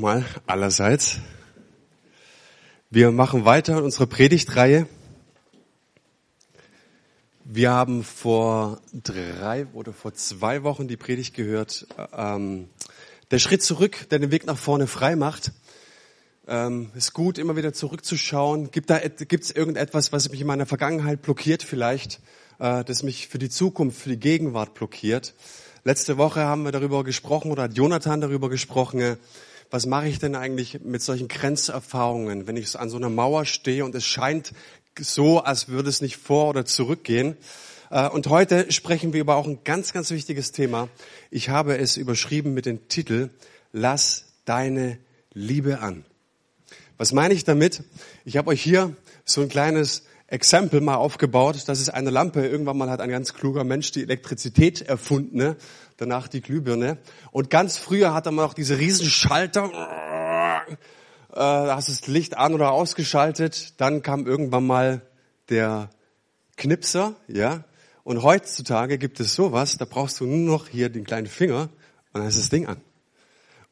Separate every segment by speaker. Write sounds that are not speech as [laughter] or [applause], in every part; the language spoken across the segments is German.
Speaker 1: Mal allerseits. Wir machen weiter in unserer Predigtreihe. Wir haben vor drei oder vor zwei Wochen die Predigt gehört. Ähm, der Schritt zurück, der den Weg nach vorne frei macht. Ähm, ist gut, immer wieder zurückzuschauen. Gibt da gibt's irgendetwas, was mich in meiner Vergangenheit blockiert vielleicht, äh, das mich für die Zukunft, für die Gegenwart blockiert? Letzte Woche haben wir darüber gesprochen oder hat Jonathan darüber gesprochen. Äh, was mache ich denn eigentlich mit solchen Grenzerfahrungen, wenn ich an so einer Mauer stehe und es scheint so, als würde es nicht vor oder zurückgehen. Äh, und heute sprechen wir über auch ein ganz, ganz wichtiges Thema. Ich habe es überschrieben mit dem Titel Lass deine Liebe an. Was meine ich damit? Ich habe euch hier so ein kleines Exempel mal aufgebaut. Das ist eine Lampe. Irgendwann mal hat ein ganz kluger Mensch die Elektrizität erfunden. Ne? Danach die Glühbirne. Und ganz früher hatte man noch diese Riesenschalter. Äh, da hast du das Licht an oder ausgeschaltet. Dann kam irgendwann mal der Knipser, ja. Und heutzutage gibt es sowas, da brauchst du nur noch hier den kleinen Finger und dann ist das Ding an.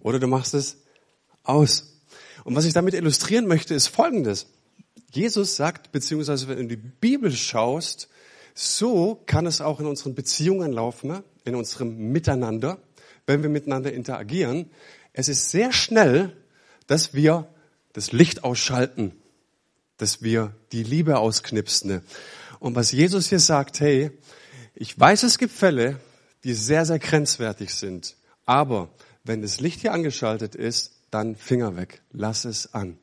Speaker 1: Oder du machst es aus. Und was ich damit illustrieren möchte, ist Folgendes. Jesus sagt, beziehungsweise wenn du in die Bibel schaust, so kann es auch in unseren Beziehungen laufen, ne? in unserem Miteinander, wenn wir miteinander interagieren. Es ist sehr schnell, dass wir das Licht ausschalten, dass wir die Liebe ausknipsen. Und was Jesus hier sagt, hey, ich weiß, es gibt Fälle, die sehr, sehr grenzwertig sind. Aber wenn das Licht hier angeschaltet ist, dann Finger weg. Lass es an.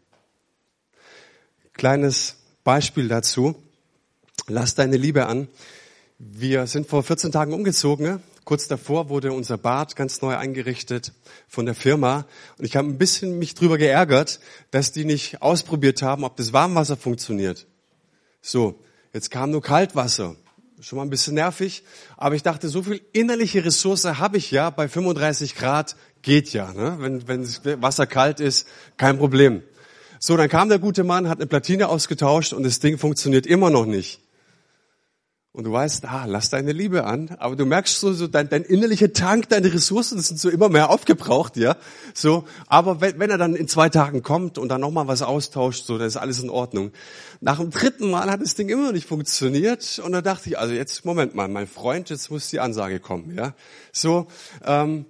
Speaker 1: Kleines Beispiel dazu. Lass deine Liebe an. Wir sind vor 14 Tagen umgezogen. Ne? Kurz davor wurde unser Bad ganz neu eingerichtet von der Firma. Und ich habe ein bisschen mich drüber geärgert, dass die nicht ausprobiert haben, ob das Warmwasser funktioniert. So, jetzt kam nur Kaltwasser. Schon mal ein bisschen nervig. Aber ich dachte, so viel innerliche Ressource habe ich ja. Bei 35 Grad geht ja. Ne? Wenn, wenn das Wasser kalt ist, kein Problem. So, dann kam der gute Mann, hat eine Platine ausgetauscht und das Ding funktioniert immer noch nicht. Und du weißt, ah, lass deine Liebe an, aber du merkst so, so dein, dein innerlicher Tank, deine Ressourcen sind so immer mehr aufgebraucht, ja. So, aber wenn, wenn er dann in zwei Tagen kommt und dann nochmal was austauscht, so, dann ist alles in Ordnung. Nach dem dritten Mal hat das Ding immer noch nicht funktioniert und da dachte ich, also jetzt, Moment mal, mein Freund, jetzt muss die Ansage kommen, ja. So, ähm,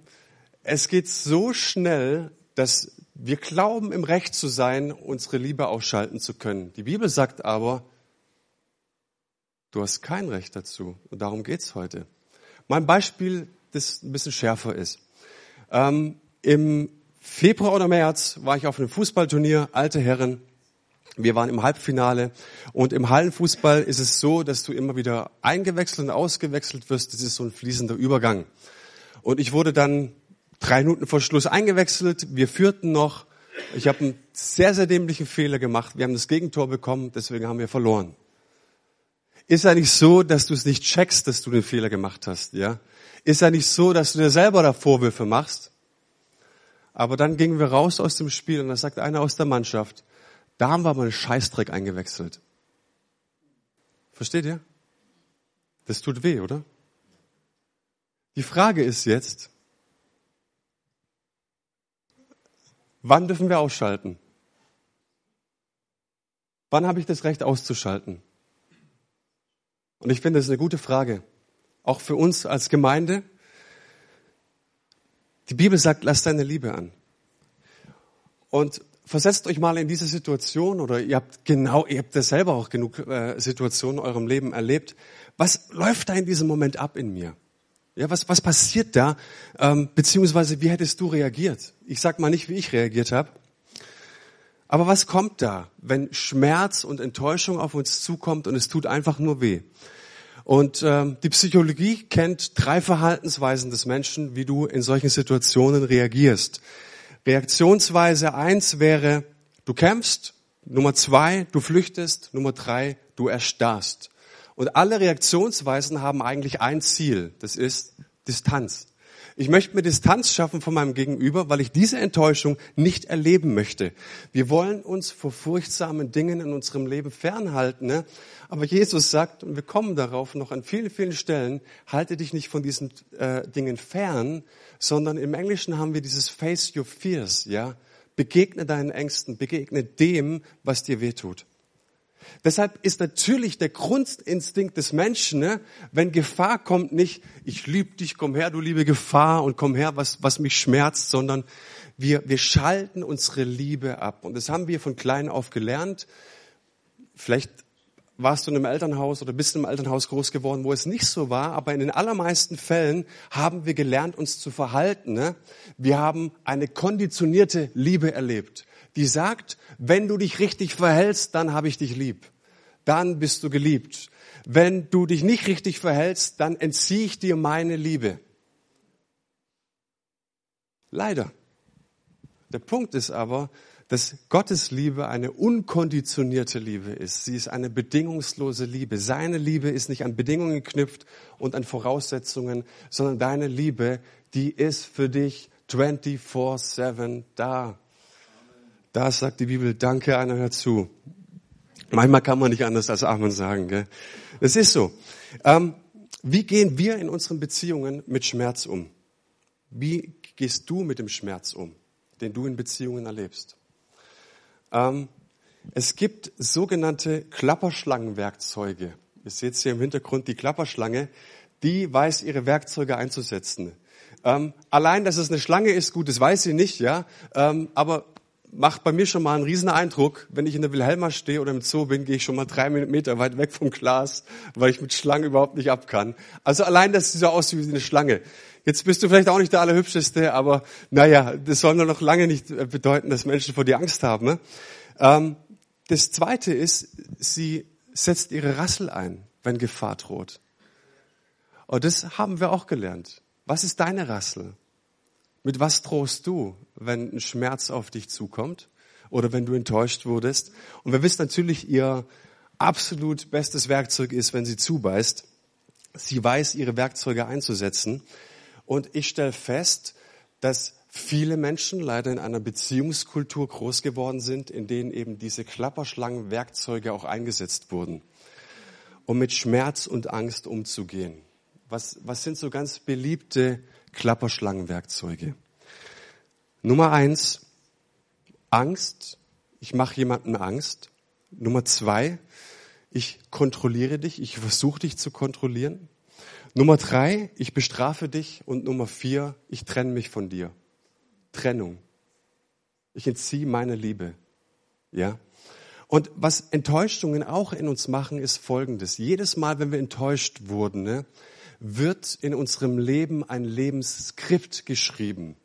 Speaker 1: es geht so schnell, dass wir glauben, im Recht zu sein, unsere Liebe ausschalten zu können. Die Bibel sagt aber, Du hast kein Recht dazu. Und darum geht's heute. Mein Beispiel, das ein bisschen schärfer ist. Ähm, Im Februar oder März war ich auf einem Fußballturnier, alte Herren. Wir waren im Halbfinale und im Hallenfußball ist es so, dass du immer wieder eingewechselt und ausgewechselt wirst. Das ist so ein fließender Übergang. Und ich wurde dann drei Minuten vor Schluss eingewechselt. Wir führten noch. Ich habe einen sehr, sehr dämlichen Fehler gemacht. Wir haben das Gegentor bekommen, deswegen haben wir verloren. Ist ja nicht so, dass du es nicht checkst, dass du den Fehler gemacht hast, ja? Ist ja nicht so, dass du dir selber da Vorwürfe machst. Aber dann gingen wir raus aus dem Spiel und da sagt einer aus der Mannschaft, da haben wir mal einen Scheißdreck eingewechselt. Versteht ihr? Das tut weh, oder? Die Frage ist jetzt, wann dürfen wir ausschalten? Wann habe ich das Recht auszuschalten? Und ich finde, das ist eine gute Frage. Auch für uns als Gemeinde. Die Bibel sagt, lass deine Liebe an. Und versetzt euch mal in diese Situation oder ihr habt genau, ihr habt das selber auch genug äh, Situationen in eurem Leben erlebt. Was läuft da in diesem Moment ab in mir? Ja, was, was passiert da? Ähm, beziehungsweise wie hättest du reagiert? Ich sag mal nicht, wie ich reagiert habe. Aber was kommt da, wenn Schmerz und Enttäuschung auf uns zukommt und es tut einfach nur weh? Und ähm, die Psychologie kennt drei Verhaltensweisen des Menschen, wie du in solchen Situationen reagierst. Reaktionsweise eins wäre, du kämpfst. Nummer zwei, du flüchtest. Nummer drei, du erstarrst. Und alle Reaktionsweisen haben eigentlich ein Ziel. Das ist Distanz. Ich möchte mir Distanz schaffen von meinem Gegenüber, weil ich diese Enttäuschung nicht erleben möchte. Wir wollen uns vor furchtsamen Dingen in unserem Leben fernhalten. Ne? Aber Jesus sagt, und wir kommen darauf noch an vielen, vielen Stellen, halte dich nicht von diesen äh, Dingen fern, sondern im Englischen haben wir dieses Face Your Fears, ja. Begegne deinen Ängsten, begegne dem, was dir wehtut. Deshalb ist natürlich der Grundinstinkt des Menschen, ne, wenn Gefahr kommt, nicht, ich liebe dich, komm her, du liebe Gefahr und komm her, was, was mich schmerzt, sondern wir, wir schalten unsere Liebe ab. Und das haben wir von klein auf gelernt. Vielleicht warst du in einem Elternhaus oder bist in einem Elternhaus groß geworden, wo es nicht so war, aber in den allermeisten Fällen haben wir gelernt, uns zu verhalten. Ne? Wir haben eine konditionierte Liebe erlebt, die sagt, wenn du dich richtig verhältst, dann habe ich dich lieb. Dann bist du geliebt. Wenn du dich nicht richtig verhältst, dann entziehe ich dir meine Liebe. Leider. Der Punkt ist aber, dass Gottes Liebe eine unkonditionierte Liebe ist. Sie ist eine bedingungslose Liebe. Seine Liebe ist nicht an Bedingungen geknüpft und an Voraussetzungen, sondern deine Liebe, die ist für dich 24-7 da. Da sagt die Bibel, danke, einer hört zu. Manchmal kann man nicht anders als Amen sagen. Gell? Es ist so. Ähm, wie gehen wir in unseren Beziehungen mit Schmerz um? Wie gehst du mit dem Schmerz um, den du in Beziehungen erlebst? Ähm, es gibt sogenannte Klapperschlangenwerkzeuge. Ihr seht hier im Hintergrund die Klapperschlange. Die weiß ihre Werkzeuge einzusetzen. Ähm, allein, dass es eine Schlange ist, gut, das weiß sie nicht, ja. Ähm, aber macht bei mir schon mal einen riesen Eindruck. Wenn ich in der Wilhelma stehe oder im Zoo bin, gehe ich schon mal drei Meter weit weg vom Glas, weil ich mit Schlangen überhaupt nicht ab kann. Also allein, dass sie so aussieht wie eine Schlange. Jetzt bist du vielleicht auch nicht der Allerhübscheste, aber naja, das soll nur noch lange nicht bedeuten, dass Menschen vor dir Angst haben. Ne? Ähm, das Zweite ist, sie setzt ihre Rassel ein, wenn Gefahr droht. Und das haben wir auch gelernt. Was ist deine Rassel? Mit was drohst du, wenn ein Schmerz auf dich zukommt oder wenn du enttäuscht wurdest? Und wir wissen natürlich, ihr absolut bestes Werkzeug ist, wenn sie zubeißt. Sie weiß, ihre Werkzeuge einzusetzen. Und ich stelle fest, dass viele Menschen leider in einer Beziehungskultur groß geworden sind, in denen eben diese Klapperschlangenwerkzeuge auch eingesetzt wurden, um mit Schmerz und Angst umzugehen. Was, was sind so ganz beliebte Klapperschlangenwerkzeuge? Nummer eins, Angst. Ich mache jemandem Angst. Nummer zwei, ich kontrolliere dich, ich versuche dich zu kontrollieren. Nummer drei, ich bestrafe dich. Und Nummer vier, ich trenne mich von dir. Trennung. Ich entziehe meine Liebe. Ja? Und was Enttäuschungen auch in uns machen, ist Folgendes. Jedes Mal, wenn wir enttäuscht wurden, ne, wird in unserem Leben ein Lebensskript geschrieben.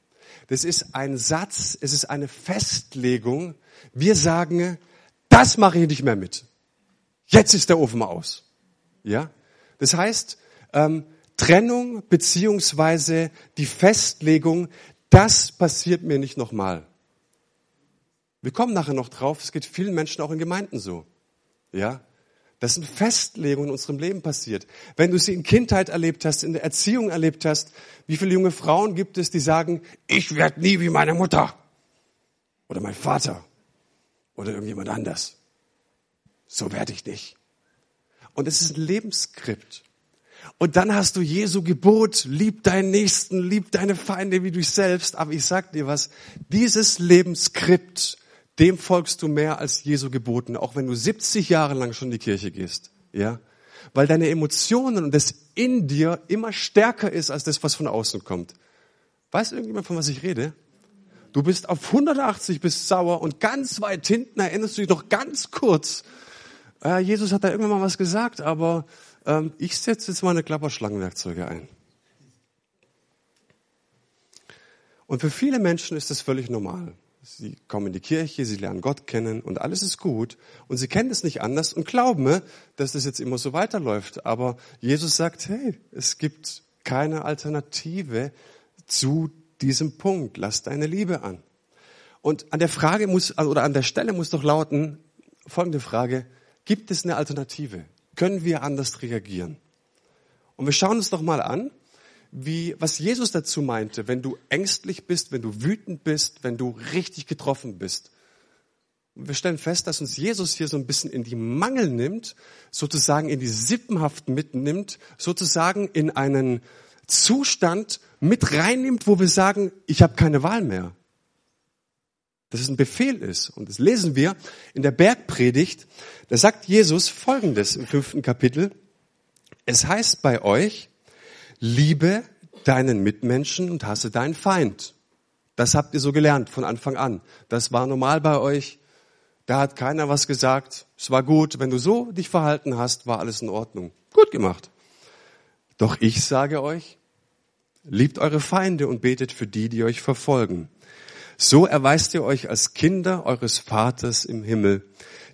Speaker 1: Das ist ein Satz, es ist eine Festlegung. Wir sagen, das mache ich nicht mehr mit. Jetzt ist der Ofen aus. Ja? Das heißt, ähm, Trennung beziehungsweise die Festlegung, das passiert mir nicht nochmal. Wir kommen nachher noch drauf, es geht vielen Menschen auch in Gemeinden so. Ja? Das sind Festlegungen in unserem Leben passiert. Wenn du sie in Kindheit erlebt hast, in der Erziehung erlebt hast, wie viele junge Frauen gibt es, die sagen, ich werde nie wie meine Mutter oder mein Vater oder irgendjemand anders. So werde ich nicht. Und es ist ein Lebensskript. Und dann hast du Jesu Gebot, lieb deinen Nächsten, lieb deine Feinde wie dich selbst. Aber ich sag dir was, dieses Lebensskript, dem folgst du mehr als Jesu Geboten, auch wenn du 70 Jahre lang schon in die Kirche gehst. Ja? Weil deine Emotionen und das in dir immer stärker ist als das, was von außen kommt. Weiß irgendjemand, von was ich rede? Du bist auf 180 bist sauer und ganz weit hinten erinnerst du dich noch ganz kurz. Äh, Jesus hat da irgendwann mal was gesagt, aber ähm, ich setze jetzt meine Klapperschlangenwerkzeuge ein. Und für viele Menschen ist das völlig normal. Sie kommen in die Kirche, sie lernen Gott kennen und alles ist gut. Und sie kennen es nicht anders und glauben, ne, dass das jetzt immer so weiterläuft. Aber Jesus sagt, hey, es gibt keine Alternative zu diesem Punkt. Lass deine Liebe an. Und an der Frage muss, oder an der Stelle muss doch lauten, folgende Frage, gibt es eine Alternative? können wir anders reagieren? Und wir schauen uns doch mal an, wie, was Jesus dazu meinte, wenn du ängstlich bist, wenn du wütend bist, wenn du richtig getroffen bist. Und wir stellen fest, dass uns Jesus hier so ein bisschen in die Mangel nimmt, sozusagen in die Sippenhaft mitnimmt, sozusagen in einen Zustand mit reinnimmt, wo wir sagen, ich habe keine Wahl mehr. dass es ein Befehl ist. Und das lesen wir in der Bergpredigt. Da sagt Jesus Folgendes im fünften Kapitel. Es heißt bei euch, liebe deinen Mitmenschen und hasse deinen Feind. Das habt ihr so gelernt von Anfang an. Das war normal bei euch. Da hat keiner was gesagt. Es war gut. Wenn du so dich verhalten hast, war alles in Ordnung. Gut gemacht. Doch ich sage euch, liebt eure Feinde und betet für die, die euch verfolgen. So erweist ihr euch als Kinder eures Vaters im Himmel.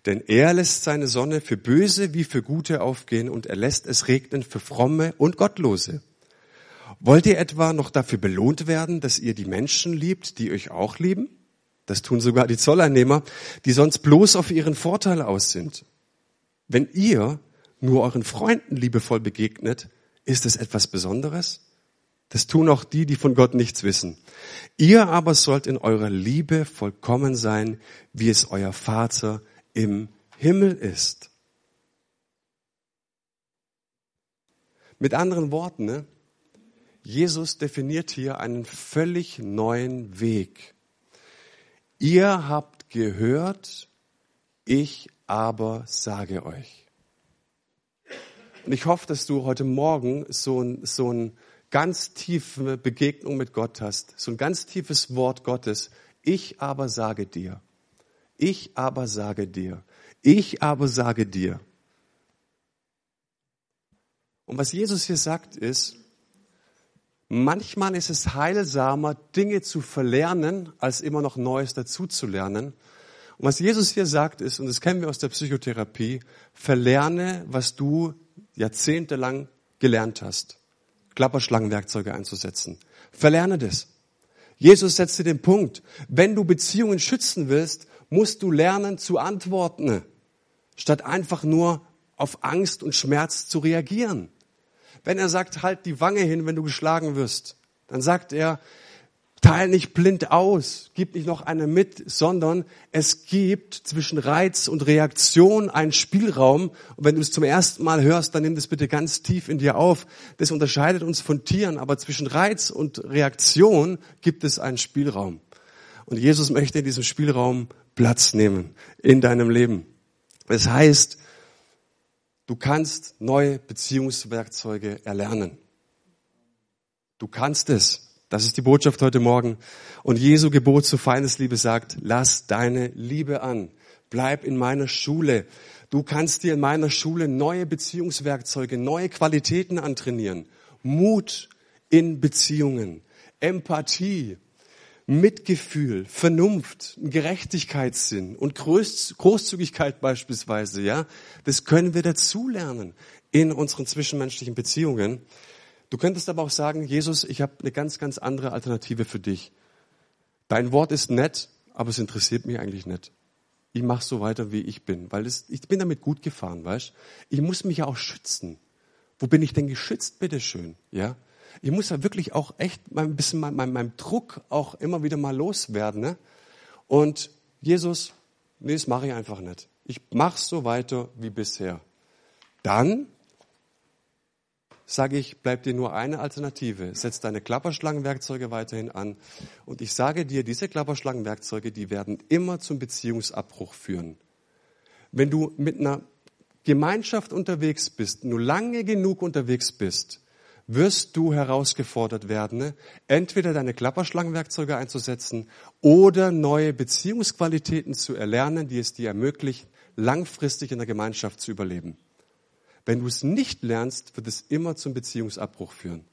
Speaker 1: Denn er lässt seine Sonne für Böse wie für Gute aufgehen und er lässt es regnen für Fromme und Gottlose. Wollt ihr etwa noch dafür belohnt werden, dass ihr die Menschen liebt, die euch auch lieben? Das tun sogar die Zolleinnehmer, die sonst bloß auf ihren Vorteil aus sind. Wenn ihr nur euren Freunden liebevoll begegnet, ist es etwas Besonderes? Das tun auch die, die von Gott nichts wissen. Ihr aber sollt in eurer Liebe vollkommen sein, wie es euer Vater im Himmel ist. Mit anderen Worten, ne? Jesus definiert hier einen völlig neuen Weg. Ihr habt gehört, ich aber sage euch. Und ich hoffe, dass du heute Morgen so ein, so ein ganz tiefe Begegnung mit Gott hast, so ein ganz tiefes Wort Gottes. Ich aber sage dir. Ich aber sage dir. Ich aber sage dir. Und was Jesus hier sagt ist, Manchmal ist es heilsamer, Dinge zu verlernen, als immer noch Neues dazuzulernen. Und was Jesus hier sagt ist, und das kennen wir aus der Psychotherapie, verlerne, was du jahrzehntelang gelernt hast. Klapperschlangenwerkzeuge einzusetzen. Verlerne das. Jesus setzte den Punkt, wenn du Beziehungen schützen willst, musst du lernen zu antworten, statt einfach nur auf Angst und Schmerz zu reagieren. Wenn er sagt, halt die Wange hin, wenn du geschlagen wirst, dann sagt er, teil nicht blind aus, gib nicht noch eine mit, sondern es gibt zwischen Reiz und Reaktion einen Spielraum. Und wenn du es zum ersten Mal hörst, dann nimm das bitte ganz tief in dir auf. Das unterscheidet uns von Tieren, aber zwischen Reiz und Reaktion gibt es einen Spielraum. Und Jesus möchte in diesem Spielraum Platz nehmen in deinem Leben. Das heißt, Du kannst neue Beziehungswerkzeuge erlernen. Du kannst es. Das ist die Botschaft heute Morgen. Und Jesu Gebot zur Feindesliebe sagt, lass deine Liebe an. Bleib in meiner Schule. Du kannst dir in meiner Schule neue Beziehungswerkzeuge, neue Qualitäten antrainieren. Mut in Beziehungen, Empathie, Mitgefühl, Vernunft, Gerechtigkeitssinn und Großzügigkeit beispielsweise, ja, das können wir dazulernen in unseren zwischenmenschlichen Beziehungen. Du könntest aber auch sagen, Jesus, ich habe eine ganz, ganz andere Alternative für dich. Dein Wort ist nett, aber es interessiert mich eigentlich nicht. Ich mache so weiter, wie ich bin, weil es, ich bin damit gut gefahren, weißt? Ich muss mich ja auch schützen. Wo bin ich denn geschützt, bitteschön, ja? Ich muss ja wirklich auch echt mal ein bisschen meinem, meinem Druck auch immer wieder mal loswerden. Ne? Und Jesus, nee, das mache ich einfach nicht. Ich mache so weiter wie bisher. Dann sage ich, bleibt dir nur eine Alternative. Setz deine Klapperschlangenwerkzeuge weiterhin an. Und ich sage dir, diese Klapperschlangenwerkzeuge, die werden immer zum Beziehungsabbruch führen. Wenn du mit einer Gemeinschaft unterwegs bist, nur lange genug unterwegs bist, wirst du herausgefordert werden, ne? entweder deine Klapperschlangenwerkzeuge einzusetzen oder neue Beziehungsqualitäten zu erlernen, die es dir ermöglichen, langfristig in der Gemeinschaft zu überleben. Wenn du es nicht lernst, wird es immer zum Beziehungsabbruch führen.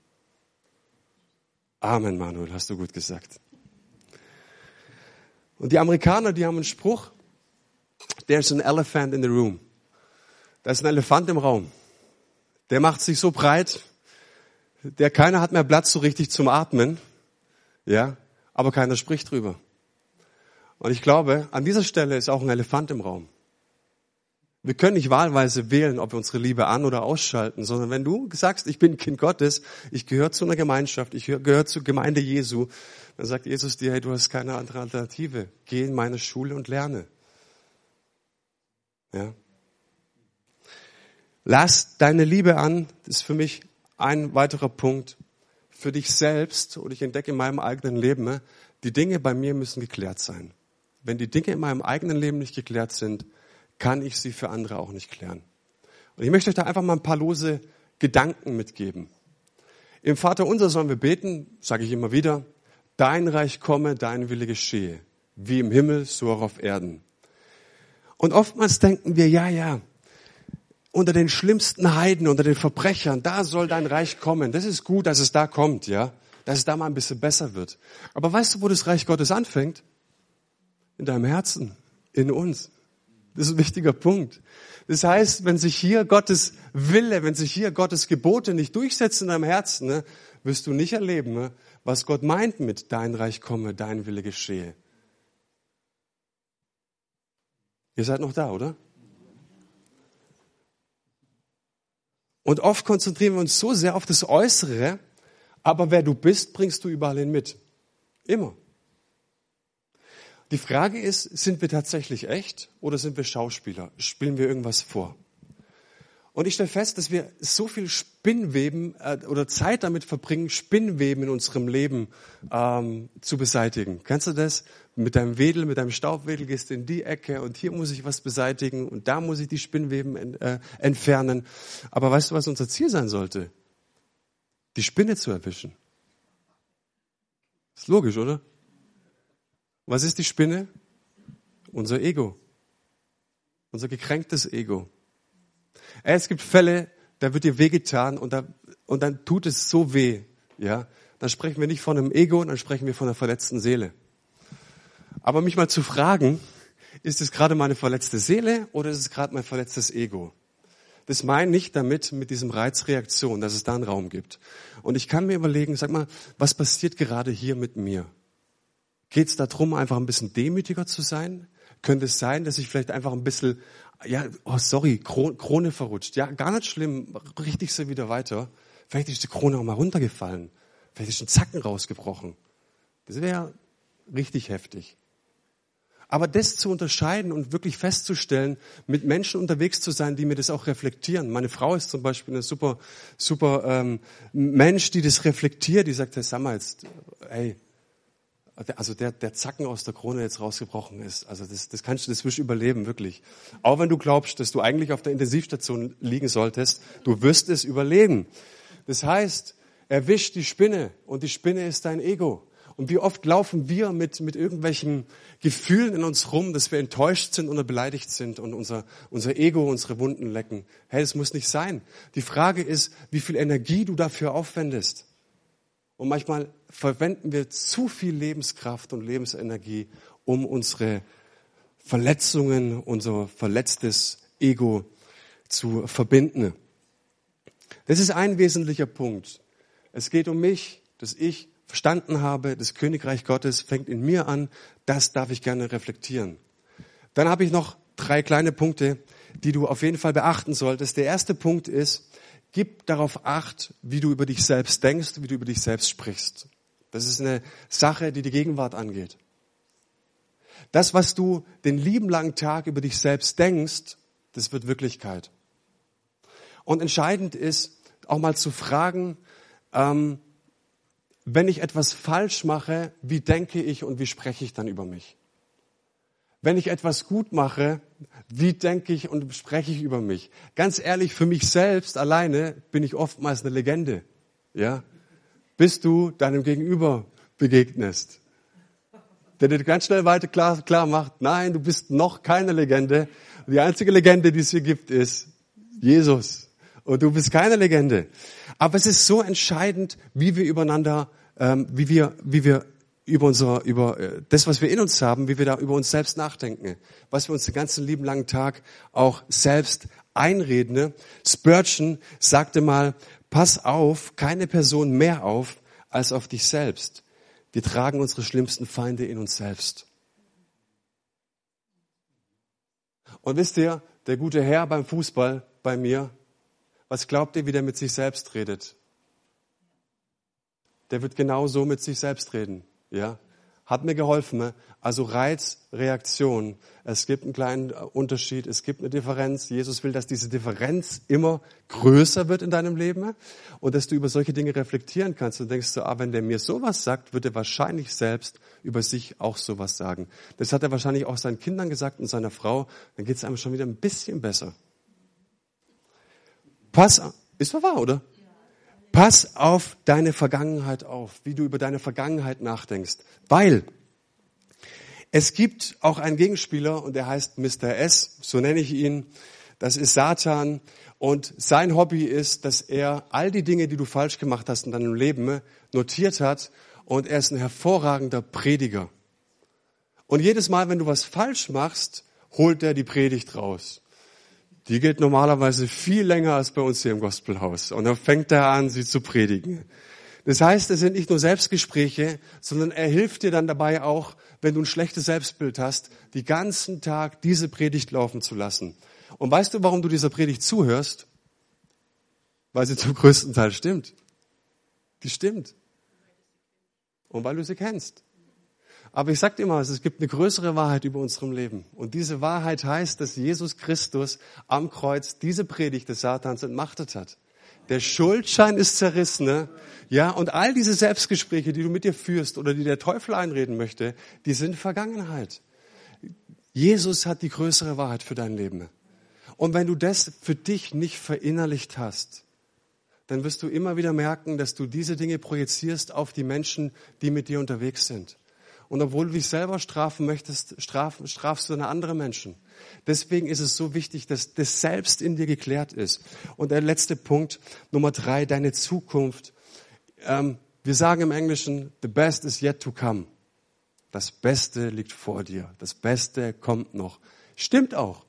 Speaker 1: Amen, Manuel, hast du gut gesagt. Und die Amerikaner, die haben einen Spruch, there's an elephant in the room. Da ist ein Elefant im Raum. Der macht sich so breit, der keiner hat mehr Platz so richtig zum Atmen, ja, aber keiner spricht drüber. Und ich glaube, an dieser Stelle ist auch ein Elefant im Raum. Wir können nicht wahlweise wählen, ob wir unsere Liebe an- oder ausschalten, sondern wenn du sagst, ich bin Kind Gottes, ich gehöre zu einer Gemeinschaft, ich gehöre zur Gemeinde Jesu, dann sagt Jesus dir, hey, du hast keine andere Alternative. Geh in meine Schule und lerne. Ja. Lass deine Liebe an, das ist für mich ein weiterer Punkt für dich selbst und ich entdecke in meinem eigenen Leben, die Dinge bei mir müssen geklärt sein. wenn die Dinge in meinem eigenen Leben nicht geklärt sind, kann ich sie für andere auch nicht klären. Und ich möchte euch da einfach mal ein paar lose Gedanken mitgeben. Im Vater unser sollen wir beten, sage ich immer wieder, dein Reich komme, dein Wille geschehe, wie im Himmel, so auch auf Erden. Und oftmals denken wir, ja, ja, unter den schlimmsten Heiden, unter den Verbrechern, da soll dein Reich kommen. Das ist gut, dass es da kommt, ja, dass es da mal ein bisschen besser wird. Aber weißt du, wo das Reich Gottes anfängt? In deinem Herzen, in uns. Das ist ein wichtiger Punkt. Das heißt, wenn sich hier Gottes Wille, wenn sich hier Gottes Gebote nicht durchsetzen in deinem Herzen, ne, wirst du nicht erleben, ne, was Gott meint mit dein Reich komme, dein Wille geschehe. Ihr seid noch da, oder? Und oft konzentrieren wir uns so sehr auf das Äußere, aber wer du bist, bringst du überall hin mit. Immer. Die Frage ist, sind wir tatsächlich echt oder sind wir Schauspieler? Spielen wir irgendwas vor? Und ich stelle fest, dass wir so viel Spinnweben äh, oder Zeit damit verbringen, Spinnweben in unserem Leben ähm, zu beseitigen. Kannst du das? Mit deinem Wedel, mit deinem Staubwedel gehst du in die Ecke und hier muss ich was beseitigen und da muss ich die Spinnweben en, äh, entfernen. Aber weißt du, was unser Ziel sein sollte? Die Spinne zu erwischen. Ist logisch, oder? Was ist die Spinne? Unser Ego. Unser gekränktes Ego. Es gibt Fälle, da wird dir wehgetan und, da, und dann tut es so weh. Ja, dann sprechen wir nicht von einem Ego, dann sprechen wir von einer verletzten Seele. Aber mich mal zu fragen, ist es gerade meine verletzte Seele oder ist es gerade mein verletztes Ego? Das meine nicht damit, mit diesem Reizreaktion, dass es da einen Raum gibt. Und ich kann mir überlegen, sag mal, was passiert gerade hier mit mir? Geht es darum, einfach ein bisschen demütiger zu sein? Könnte es sein, dass ich vielleicht einfach ein bisschen, ja, oh sorry, Krone verrutscht. Ja, gar nicht schlimm, richtig so wieder weiter. Vielleicht ist die Krone auch mal runtergefallen. Vielleicht ist ein Zacken rausgebrochen. Das wäre richtig heftig. Aber das zu unterscheiden und wirklich festzustellen, mit Menschen unterwegs zu sein, die mir das auch reflektieren. Meine Frau ist zum Beispiel eine super, super ähm, Mensch, die das reflektiert, die sagt, hey, sag mal jetzt, hey, also der, der Zacken aus der Krone jetzt rausgebrochen ist. Also das, das kannst du, das wirst du überleben, wirklich. Auch wenn du glaubst, dass du eigentlich auf der Intensivstation liegen solltest, du wirst es überleben. Das heißt, erwisch die Spinne und die Spinne ist dein Ego. Und wie oft laufen wir mit, mit irgendwelchen Gefühlen in uns rum, dass wir enttäuscht sind oder beleidigt sind und unser, unser Ego unsere Wunden lecken. Hey, das muss nicht sein. Die Frage ist, wie viel Energie du dafür aufwendest. Und manchmal verwenden wir zu viel Lebenskraft und Lebensenergie, um unsere Verletzungen, unser verletztes Ego zu verbinden. Das ist ein wesentlicher Punkt. Es geht um mich, dass ich verstanden habe, das Königreich Gottes fängt in mir an, das darf ich gerne reflektieren. Dann habe ich noch drei kleine Punkte, die du auf jeden Fall beachten solltest. Der erste Punkt ist, gib darauf acht, wie du über dich selbst denkst, wie du über dich selbst sprichst. Das ist eine Sache, die die Gegenwart angeht. Das, was du den lieben langen Tag über dich selbst denkst, das wird Wirklichkeit. Und entscheidend ist, auch mal zu fragen, ähm, wenn ich etwas falsch mache, wie denke ich und wie spreche ich dann über mich? Wenn ich etwas gut mache, wie denke ich und spreche ich über mich? Ganz ehrlich, für mich selbst alleine bin ich oftmals eine Legende. Ja? Bis du deinem Gegenüber begegnest. Der dir ganz schnell weiter klar, klar macht, nein, du bist noch keine Legende. Die einzige Legende, die es hier gibt, ist Jesus. Und du bist keine Legende. Aber es ist so entscheidend, wie wir übereinander, ähm, wie wir, wie wir über unser, über äh, das, was wir in uns haben, wie wir da über uns selbst nachdenken, was wir uns den ganzen lieben langen Tag auch selbst einreden. Ne? Spurgeon sagte mal, pass auf, keine Person mehr auf als auf dich selbst. Wir tragen unsere schlimmsten Feinde in uns selbst. Und wisst ihr, der gute Herr beim Fußball bei mir, was glaubt ihr, wie der mit sich selbst redet? Der wird genau so mit sich selbst reden. Ja? Hat mir geholfen. Ne? Also Reiz, Reaktion. Es gibt einen kleinen Unterschied, es gibt eine Differenz. Jesus will, dass diese Differenz immer größer wird in deinem Leben ne? und dass du über solche Dinge reflektieren kannst. Und denkst du, ah, wenn der mir sowas sagt, wird er wahrscheinlich selbst über sich auch sowas sagen. Das hat er wahrscheinlich auch seinen Kindern gesagt und seiner Frau. Dann geht es einem schon wieder ein bisschen besser. Pass, ist doch wahr, oder? Pass auf deine Vergangenheit auf, wie du über deine Vergangenheit nachdenkst. Weil es gibt auch einen Gegenspieler und der heißt Mr. S, so nenne ich ihn. Das ist Satan und sein Hobby ist, dass er all die Dinge, die du falsch gemacht hast in deinem Leben, notiert hat und er ist ein hervorragender Prediger. Und jedes Mal, wenn du was falsch machst, holt er die Predigt raus. Die geht normalerweise viel länger als bei uns hier im Gospelhaus. Und dann fängt er an, sie zu predigen. Das heißt, es sind nicht nur Selbstgespräche, sondern er hilft dir dann dabei auch, wenn du ein schlechtes Selbstbild hast, die ganzen Tag diese Predigt laufen zu lassen. Und weißt du, warum du dieser Predigt zuhörst? Weil sie zum größten Teil stimmt. Die stimmt. Und weil du sie kennst. Aber ich sag dir mal, es gibt eine größere Wahrheit über unserem Leben. Und diese Wahrheit heißt, dass Jesus Christus am Kreuz diese Predigt des Satans entmachtet hat. Der Schuldschein ist zerrissen, ne? ja, und all diese Selbstgespräche, die du mit dir führst oder die der Teufel einreden möchte, die sind Vergangenheit. Jesus hat die größere Wahrheit für dein Leben. Und wenn du das für dich nicht verinnerlicht hast, dann wirst du immer wieder merken, dass du diese Dinge projizierst auf die Menschen, die mit dir unterwegs sind. Und obwohl du dich selber strafen möchtest, straf, strafst du dann andere Menschen. Deswegen ist es so wichtig, dass das selbst in dir geklärt ist. Und der letzte Punkt, Nummer drei, deine Zukunft. Ähm, wir sagen im Englischen, the best is yet to come. Das Beste liegt vor dir. Das Beste kommt noch. Stimmt auch.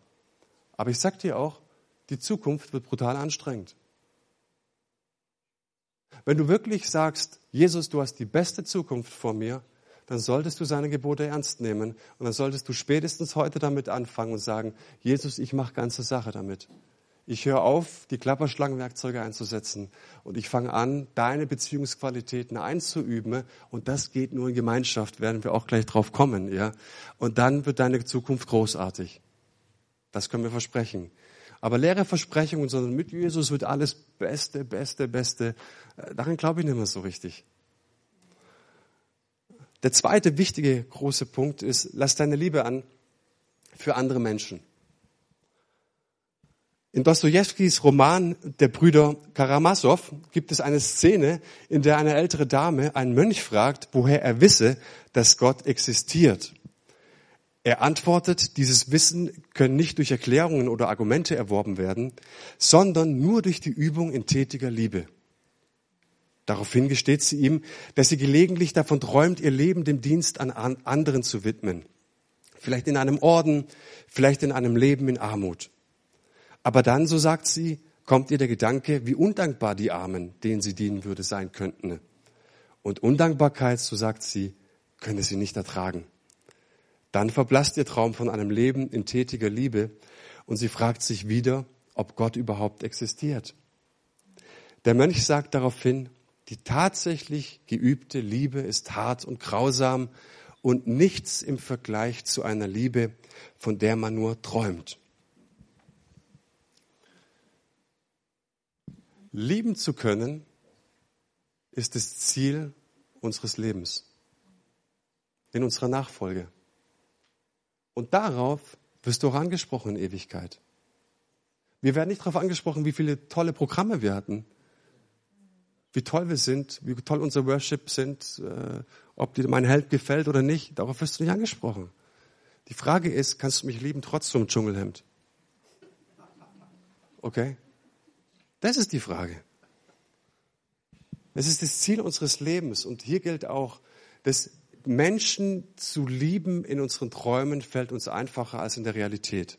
Speaker 1: Aber ich sag dir auch, die Zukunft wird brutal anstrengend. Wenn du wirklich sagst, Jesus, du hast die beste Zukunft vor mir, dann solltest du seine Gebote ernst nehmen und dann solltest du spätestens heute damit anfangen und sagen, Jesus, ich mache ganze Sache damit. Ich höre auf, die Klapperschlangenwerkzeuge einzusetzen und ich fange an, deine Beziehungsqualitäten einzuüben und das geht nur in Gemeinschaft, werden wir auch gleich drauf kommen, ja. Und dann wird deine Zukunft großartig. Das können wir versprechen. Aber leere Versprechungen, sondern mit Jesus wird alles Beste, Beste, Beste. Äh, daran glaube ich nicht mehr so richtig. Der zweite wichtige große Punkt ist, lass deine Liebe an für andere Menschen. In Dostojewskis Roman Der Brüder Karamasow gibt es eine Szene, in der eine ältere Dame einen Mönch fragt, woher er wisse, dass Gott existiert. Er antwortet, dieses Wissen können nicht durch Erklärungen oder Argumente erworben werden, sondern nur durch die Übung in tätiger Liebe. Daraufhin gesteht sie ihm, dass sie gelegentlich davon träumt, ihr Leben dem Dienst an anderen zu widmen. Vielleicht in einem Orden, vielleicht in einem Leben in Armut. Aber dann, so sagt sie, kommt ihr der Gedanke, wie undankbar die Armen, denen sie dienen würde, sein könnten. Und Undankbarkeit, so sagt sie, könne sie nicht ertragen. Dann verblasst ihr Traum von einem Leben in tätiger Liebe und sie fragt sich wieder, ob Gott überhaupt existiert. Der Mönch sagt daraufhin, die tatsächlich geübte Liebe ist hart und grausam und nichts im Vergleich zu einer Liebe, von der man nur träumt. Lieben zu können ist das Ziel unseres Lebens, in unserer Nachfolge. Und darauf wirst du auch angesprochen in Ewigkeit. Wir werden nicht darauf angesprochen, wie viele tolle Programme wir hatten, wie toll wir sind, wie toll unser Worship sind, äh, ob dir mein Held gefällt oder nicht, darauf wirst du nicht angesprochen. Die Frage ist, kannst du mich lieben trotz einem Dschungelhemd? Okay? Das ist die Frage. Das ist das Ziel unseres Lebens. Und hier gilt auch, dass Menschen zu lieben in unseren Träumen fällt uns einfacher als in der Realität.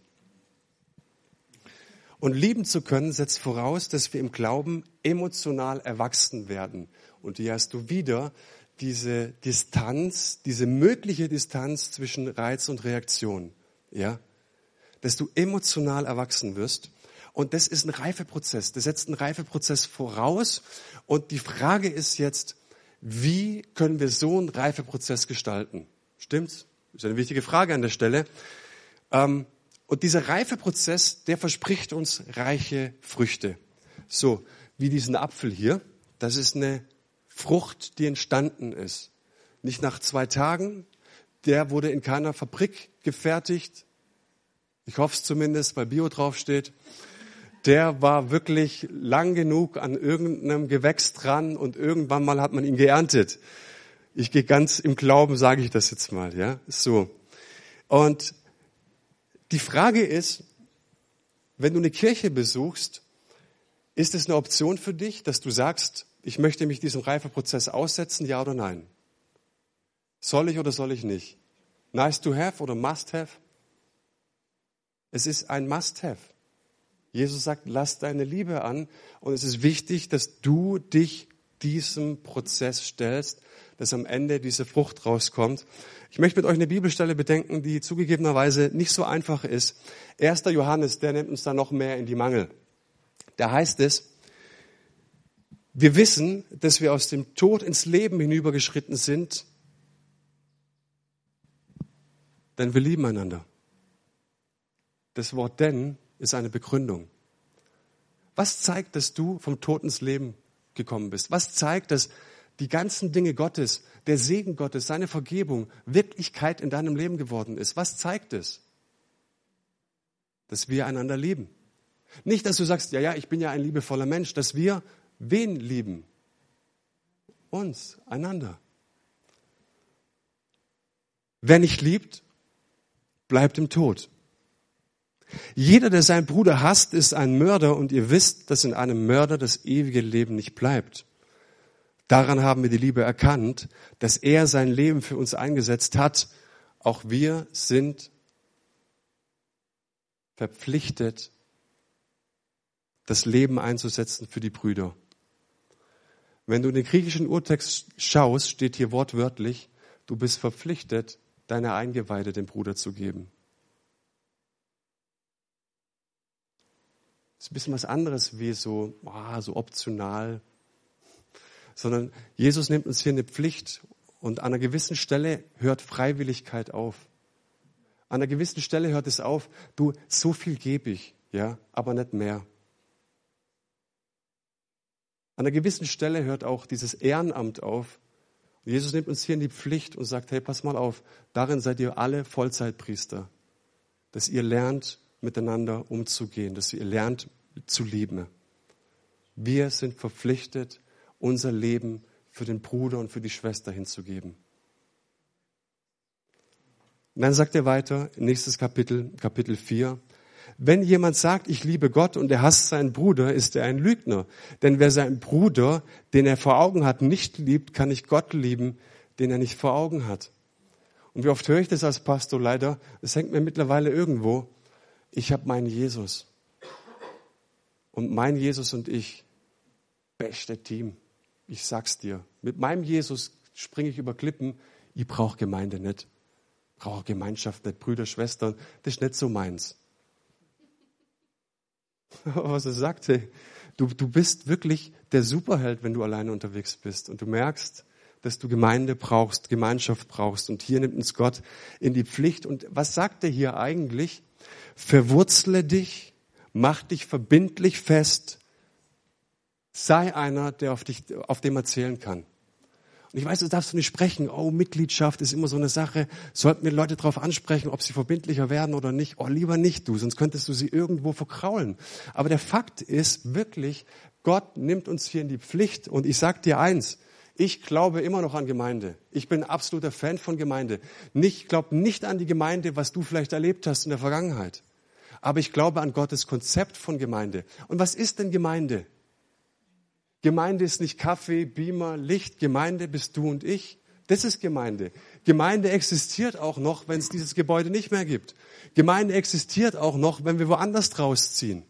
Speaker 1: Und lieben zu können setzt voraus, dass wir im Glauben emotional erwachsen werden. Und hier hast du wieder diese Distanz, diese mögliche Distanz zwischen Reiz und Reaktion. Ja? Dass du emotional erwachsen wirst. Und das ist ein Reifeprozess. Das setzt einen Reifeprozess voraus. Und die Frage ist jetzt, wie können wir so einen Reifeprozess gestalten? Stimmt's? Das ist eine wichtige Frage an der Stelle. Ähm, und dieser Reifeprozess, der verspricht uns reiche Früchte. So, wie diesen Apfel hier. Das ist eine Frucht, die entstanden ist. Nicht nach zwei Tagen. Der wurde in keiner Fabrik gefertigt. Ich hoffe es zumindest, weil Bio draufsteht. Der war wirklich lang genug an irgendeinem Gewächs dran und irgendwann mal hat man ihn geerntet. Ich gehe ganz im Glauben, sage ich das jetzt mal, ja, so. Und die Frage ist, wenn du eine Kirche besuchst, ist es eine Option für dich, dass du sagst, ich möchte mich diesem Reifeprozess aussetzen, ja oder nein? Soll ich oder soll ich nicht? Nice to have oder must have? Es ist ein must have. Jesus sagt, lass deine Liebe an und es ist wichtig, dass du dich diesem Prozess stellst, dass am Ende diese Frucht rauskommt. Ich möchte mit euch eine Bibelstelle bedenken, die zugegebenerweise nicht so einfach ist. Erster Johannes, der nimmt uns da noch mehr in die Mangel. Da heißt es, wir wissen, dass wir aus dem Tod ins Leben hinübergeschritten sind, denn wir lieben einander. Das Wort denn ist eine Begründung. Was zeigt, dass du vom Tod ins Leben gekommen bist? Was zeigt, dass die ganzen Dinge Gottes, der Segen Gottes, seine Vergebung Wirklichkeit in deinem Leben geworden ist? Was zeigt es? Dass wir einander lieben. Nicht, dass du sagst, ja, ja, ich bin ja ein liebevoller Mensch, dass wir wen lieben? Uns, einander. Wer nicht liebt, bleibt im Tod. Jeder, der seinen Bruder hasst, ist ein Mörder und ihr wisst, dass in einem Mörder das ewige Leben nicht bleibt. Daran haben wir die Liebe erkannt, dass er sein Leben für uns eingesetzt hat. Auch wir sind verpflichtet, das Leben einzusetzen für die Brüder. Wenn du in den griechischen Urtext schaust, steht hier wortwörtlich, du bist verpflichtet, deine Eingeweide dem Bruder zu geben. Das ist ein bisschen was anderes wie so, oh, so optional. Sondern Jesus nimmt uns hier eine Pflicht und an einer gewissen Stelle hört Freiwilligkeit auf. An einer gewissen Stelle hört es auf, du, so viel gebe ich, ja, aber nicht mehr. An einer gewissen Stelle hört auch dieses Ehrenamt auf. Und Jesus nimmt uns hier in die Pflicht und sagt, hey, pass mal auf, darin seid ihr alle Vollzeitpriester, dass ihr lernt, miteinander umzugehen, dass ihr lernt zu lieben. Wir sind verpflichtet, unser Leben für den Bruder und für die Schwester hinzugeben. Und dann sagt er weiter, nächstes Kapitel, Kapitel 4, wenn jemand sagt, ich liebe Gott und er hasst seinen Bruder, ist er ein Lügner. Denn wer seinen Bruder, den er vor Augen hat, nicht liebt, kann nicht Gott lieben, den er nicht vor Augen hat. Und wie oft höre ich das als Pastor leider? Es hängt mir mittlerweile irgendwo ich habe meinen Jesus. Und mein Jesus und ich, beste Team. Ich sag's dir. Mit meinem Jesus springe ich über Klippen. Ich brauche Gemeinde nicht. Ich brauche Gemeinschaft nicht. Brüder, Schwestern. Das ist nicht so meins. [laughs] was er sagte, du, du bist wirklich der Superheld, wenn du alleine unterwegs bist. Und du merkst, dass du Gemeinde brauchst, Gemeinschaft brauchst. Und hier nimmt uns Gott in die Pflicht. Und was sagt er hier eigentlich? Verwurzle dich, mach dich verbindlich fest, sei einer, der auf dich, auf dem erzählen kann. Und ich weiß, das darfst du nicht sprechen. Oh, Mitgliedschaft ist immer so eine Sache. Sollten wir Leute darauf ansprechen, ob sie verbindlicher werden oder nicht? Oh, lieber nicht du, sonst könntest du sie irgendwo verkraulen. Aber der Fakt ist wirklich, Gott nimmt uns hier in die Pflicht. Und ich sag dir eins, ich glaube immer noch an Gemeinde. Ich bin absoluter Fan von Gemeinde. Ich glaube nicht an die Gemeinde, was du vielleicht erlebt hast in der Vergangenheit. Aber ich glaube an Gottes Konzept von Gemeinde. Und was ist denn Gemeinde? Gemeinde ist nicht Kaffee, Beamer, Licht. Gemeinde bist du und ich. Das ist Gemeinde. Gemeinde existiert auch noch, wenn es dieses Gebäude nicht mehr gibt. Gemeinde existiert auch noch, wenn wir woanders rausziehen.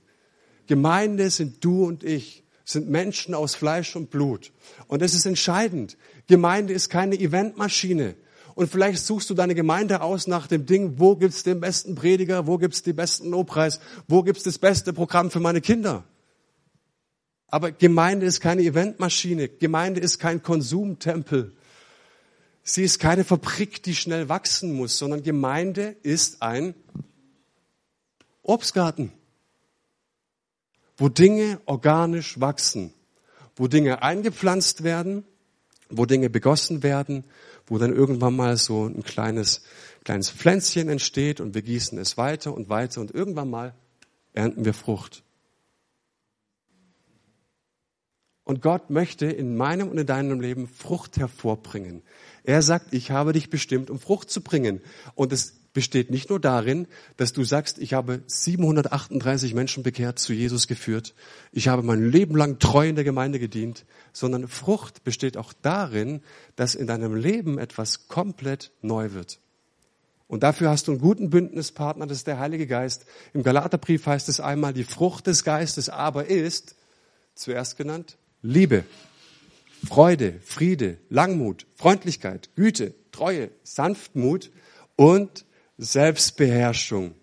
Speaker 1: Gemeinde sind du und ich sind Menschen aus Fleisch und Blut. Und das ist entscheidend. Gemeinde ist keine Eventmaschine. Und vielleicht suchst du deine Gemeinde aus nach dem Ding, wo gibt's den besten Prediger, wo gibt's den besten Lobpreis, wo gibt's das beste Programm für meine Kinder. Aber Gemeinde ist keine Eventmaschine. Gemeinde ist kein Konsumtempel. Sie ist keine Fabrik, die schnell wachsen muss, sondern Gemeinde ist ein Obstgarten, wo Dinge organisch wachsen, wo Dinge eingepflanzt werden, wo Dinge begossen werden, wo dann irgendwann mal so ein kleines, kleines Pflänzchen entsteht und wir gießen es weiter und weiter und irgendwann mal ernten wir Frucht. Und Gott möchte in meinem und in deinem Leben Frucht hervorbringen. Er sagt, ich habe dich bestimmt, um Frucht zu bringen. Und es besteht nicht nur darin, dass du sagst, ich habe 738 Menschen bekehrt, zu Jesus geführt. Ich habe mein Leben lang treu in der Gemeinde gedient, sondern Frucht besteht auch darin, dass in deinem Leben etwas komplett neu wird. Und dafür hast du einen guten Bündnispartner, das ist der Heilige Geist. Im Galaterbrief heißt es einmal, die Frucht des Geistes aber ist, zuerst genannt, Liebe, Freude, Friede, Langmut, Freundlichkeit, Güte, Treue, Sanftmut und Selbstbeherrschung.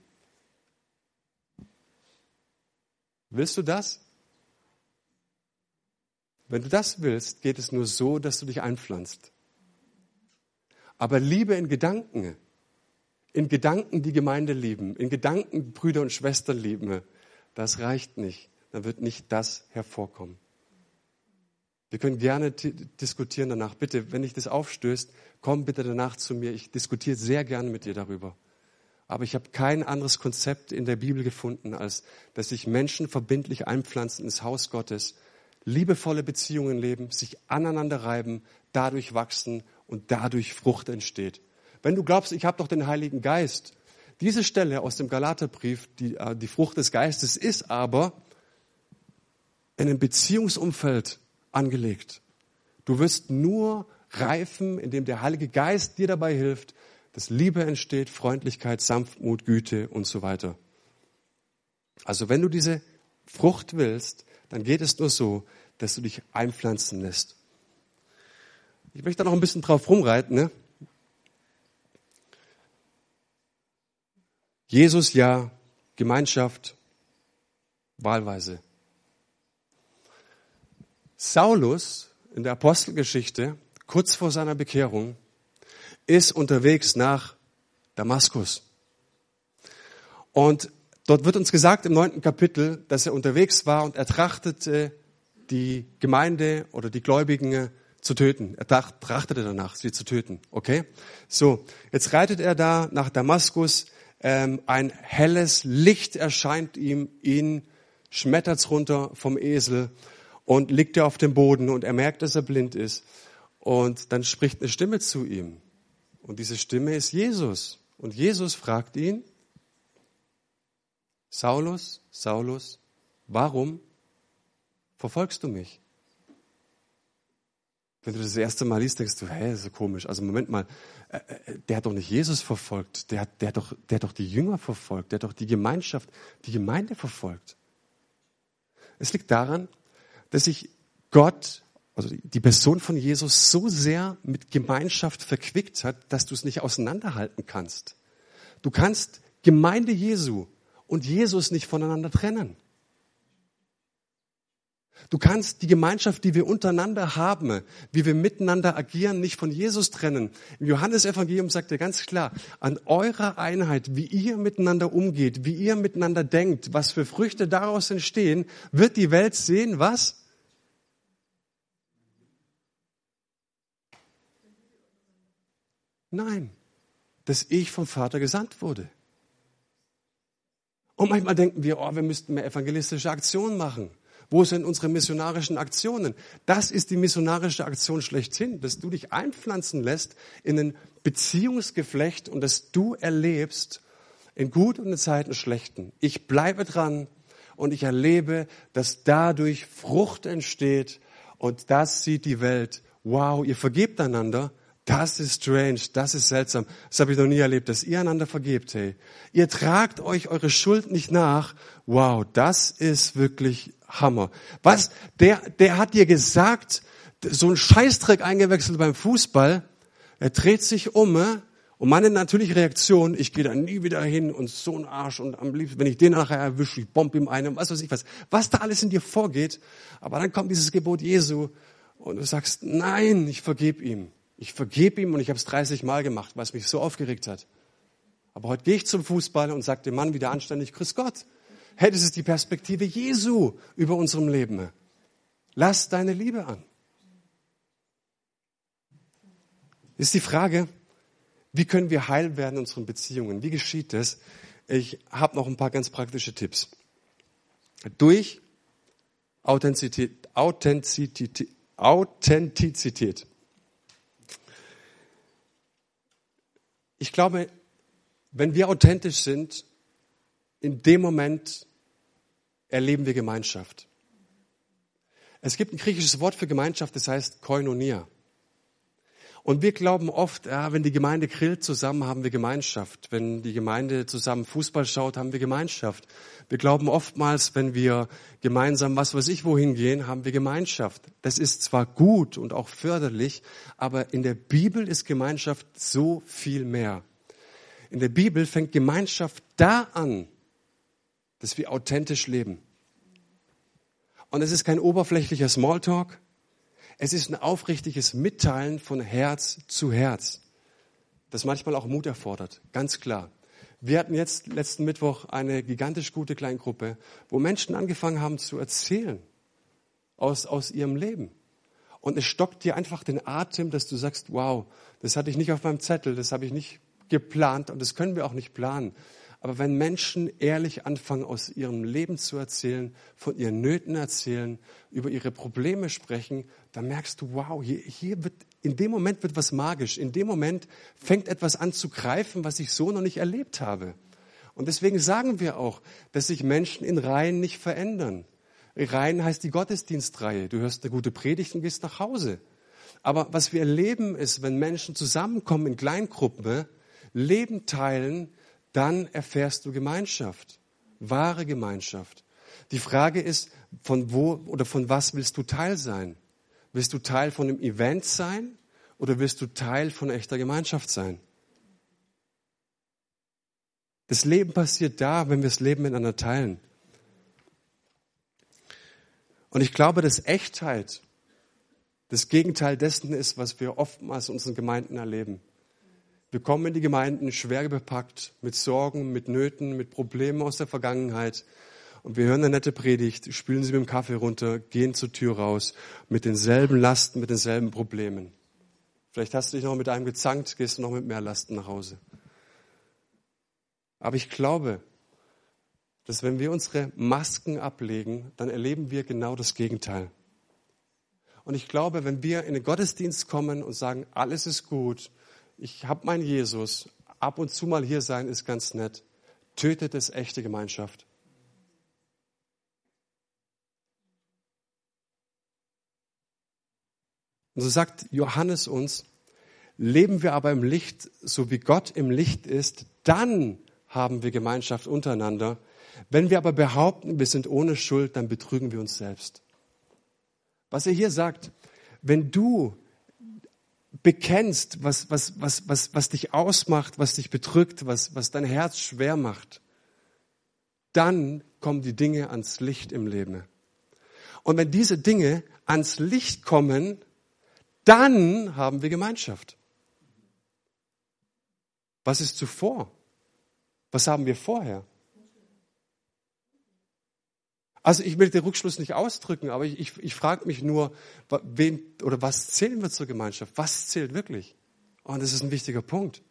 Speaker 1: Willst du das? Wenn du das willst, geht es nur so, dass du dich einpflanzt. Aber Liebe in Gedanken, in Gedanken die Gemeinde lieben, in Gedanken Brüder und Schwestern lieben, das reicht nicht. Dann wird nicht das hervorkommen. Wir können gerne diskutieren danach. Bitte, wenn dich das aufstößt, komm bitte danach zu mir. Ich diskutiere sehr gerne mit dir darüber. Aber ich habe kein anderes Konzept in der Bibel gefunden, als dass sich Menschen verbindlich einpflanzen ins Haus Gottes, liebevolle Beziehungen leben, sich aneinander reiben, dadurch wachsen und dadurch Frucht entsteht. Wenn du glaubst, ich habe doch den Heiligen Geist, diese Stelle aus dem Galaterbrief, die, äh, die Frucht des Geistes, ist aber in einem Beziehungsumfeld angelegt. Du wirst nur reifen, indem der Heilige Geist dir dabei hilft, dass Liebe entsteht, Freundlichkeit, Sanftmut, Güte und so weiter. Also wenn du diese Frucht willst, dann geht es nur so, dass du dich einpflanzen lässt. Ich möchte da noch ein bisschen drauf rumreiten. Ne? Jesus ja, Gemeinschaft, wahlweise. Saulus in der Apostelgeschichte, kurz vor seiner Bekehrung, ist unterwegs nach Damaskus. Und dort wird uns gesagt im neunten Kapitel, dass er unterwegs war und er trachtete, die Gemeinde oder die Gläubigen zu töten. Er trachtete danach, sie zu töten. Okay? So, jetzt reitet er da nach Damaskus. Ähm, ein helles Licht erscheint ihm, ihn schmettert's runter vom Esel und liegt er auf dem Boden und er merkt, dass er blind ist. Und dann spricht eine Stimme zu ihm. Und diese Stimme ist Jesus. Und Jesus fragt ihn, Saulus, Saulus, warum verfolgst du mich? Wenn du das, das erste Mal liest, denkst du, hä, ist so komisch. Also Moment mal, äh, äh, der hat doch nicht Jesus verfolgt, der hat, der, hat doch, der hat doch die Jünger verfolgt, der hat doch die Gemeinschaft, die Gemeinde verfolgt. Es liegt daran, dass sich Gott, also die Person von Jesus so sehr mit Gemeinschaft verquickt hat, dass du es nicht auseinanderhalten kannst. Du kannst Gemeinde Jesu und Jesus nicht voneinander trennen. Du kannst die Gemeinschaft, die wir untereinander haben, wie wir miteinander agieren, nicht von Jesus trennen. Im Johannesevangelium sagt er ganz klar, an eurer Einheit, wie ihr miteinander umgeht, wie ihr miteinander denkt, was für Früchte daraus entstehen, wird die Welt sehen, was? Nein, dass ich vom Vater gesandt wurde. Und manchmal denken wir, oh, wir müssten mehr evangelistische Aktionen machen. Wo sind unsere missionarischen Aktionen? Das ist die missionarische Aktion schlechthin, dass du dich einpflanzen lässt in ein Beziehungsgeflecht und dass du erlebst, in guten und in Zeiten schlechten. Ich bleibe dran und ich erlebe, dass dadurch Frucht entsteht und das sieht die Welt. Wow, ihr vergebt einander das ist strange, das ist seltsam. Das habe ich noch nie erlebt, dass ihr einander vergebt, hey. Ihr tragt euch eure Schuld nicht nach. Wow, das ist wirklich Hammer. Was? Der, der hat dir gesagt, so ein Scheißdreck eingewechselt beim Fußball. Er dreht sich um äh, Und meine natürliche Reaktion, ich gehe da nie wieder hin und so ein Arsch und am liebsten, wenn ich den nachher erwische, ich bombe ihm einen, was weiß ich was, was da alles in dir vorgeht. Aber dann kommt dieses Gebot Jesu und du sagst, nein, ich vergebe ihm. Ich vergebe ihm und ich habe es 30 Mal gemacht, weil es mich so aufgeregt hat. Aber heute gehe ich zum Fußball und sage dem Mann wieder anständig, Grüß Gott. Hey, das ist die Perspektive Jesu über unserem Leben. Lass deine Liebe an. Ist die Frage, wie können wir heil werden in unseren Beziehungen? Wie geschieht das? Ich habe noch ein paar ganz praktische Tipps. Durch Authentizität, Authentizität, Authentizität. Ich glaube, wenn wir authentisch sind, in dem Moment erleben wir Gemeinschaft. Es gibt ein griechisches Wort für Gemeinschaft, das heißt Koinonia. Und wir glauben oft, ja, wenn die Gemeinde grillt zusammen, haben wir Gemeinschaft. Wenn die Gemeinde zusammen Fußball schaut, haben wir Gemeinschaft. Wir glauben oftmals, wenn wir gemeinsam was weiß ich wohin gehen, haben wir Gemeinschaft. Das ist zwar gut und auch förderlich, aber in der Bibel ist Gemeinschaft so viel mehr. In der Bibel fängt Gemeinschaft da an, dass wir authentisch leben. Und es ist kein oberflächlicher Smalltalk, es ist ein aufrichtiges Mitteilen von Herz zu Herz, das manchmal auch Mut erfordert, ganz klar. Wir hatten jetzt letzten Mittwoch eine gigantisch gute Kleingruppe, wo Menschen angefangen haben zu erzählen aus, aus ihrem Leben. Und es stockt dir einfach den Atem, dass du sagst, wow, das hatte ich nicht auf meinem Zettel, das habe ich nicht geplant und das können wir auch nicht planen. Aber wenn Menschen ehrlich anfangen, aus ihrem Leben zu erzählen, von ihren Nöten erzählen, über ihre Probleme sprechen, dann merkst du, wow, hier, hier wird, in dem Moment wird was magisch. In dem Moment fängt etwas an zu greifen, was ich so noch nicht erlebt habe. Und deswegen sagen wir auch, dass sich Menschen in Reihen nicht verändern. Reihen heißt die Gottesdienstreihe. Du hörst eine gute Predigt und gehst nach Hause. Aber was wir erleben ist, wenn Menschen zusammenkommen in Kleingruppen, Leben teilen, dann erfährst du Gemeinschaft, wahre Gemeinschaft. Die Frage ist, von wo oder von was willst du Teil sein? Willst du Teil von einem Event sein oder willst du Teil von echter Gemeinschaft sein? Das Leben passiert da, wenn wir das Leben miteinander teilen. Und ich glaube, dass Echtheit das Gegenteil dessen ist, was wir oftmals in unseren Gemeinden erleben. Wir kommen in die Gemeinden schwer bepackt mit Sorgen, mit Nöten, mit Problemen aus der Vergangenheit. Und wir hören eine nette Predigt, spülen sie mit dem Kaffee runter, gehen zur Tür raus mit denselben Lasten, mit denselben Problemen. Vielleicht hast du dich noch mit einem gezankt, gehst du noch mit mehr Lasten nach Hause. Aber ich glaube, dass wenn wir unsere Masken ablegen, dann erleben wir genau das Gegenteil. Und ich glaube, wenn wir in den Gottesdienst kommen und sagen, alles ist gut, ich habe meinen Jesus, ab und zu mal hier sein ist ganz nett, tötet es echte Gemeinschaft. Und so sagt Johannes uns, leben wir aber im Licht, so wie Gott im Licht ist, dann haben wir Gemeinschaft untereinander. Wenn wir aber behaupten, wir sind ohne Schuld, dann betrügen wir uns selbst. Was er hier sagt, wenn du bekennst, was, was, was, was, was dich ausmacht, was dich bedrückt, was, was dein Herz schwer macht, dann kommen die Dinge ans Licht im Leben. Und wenn diese Dinge ans Licht kommen, dann haben wir Gemeinschaft. Was ist zuvor? Was haben wir vorher? Also ich will den Rückschluss nicht ausdrücken, aber ich, ich, ich frage mich nur, wen oder was zählen wir zur Gemeinschaft? Was zählt wirklich? Und das ist ein wichtiger Punkt.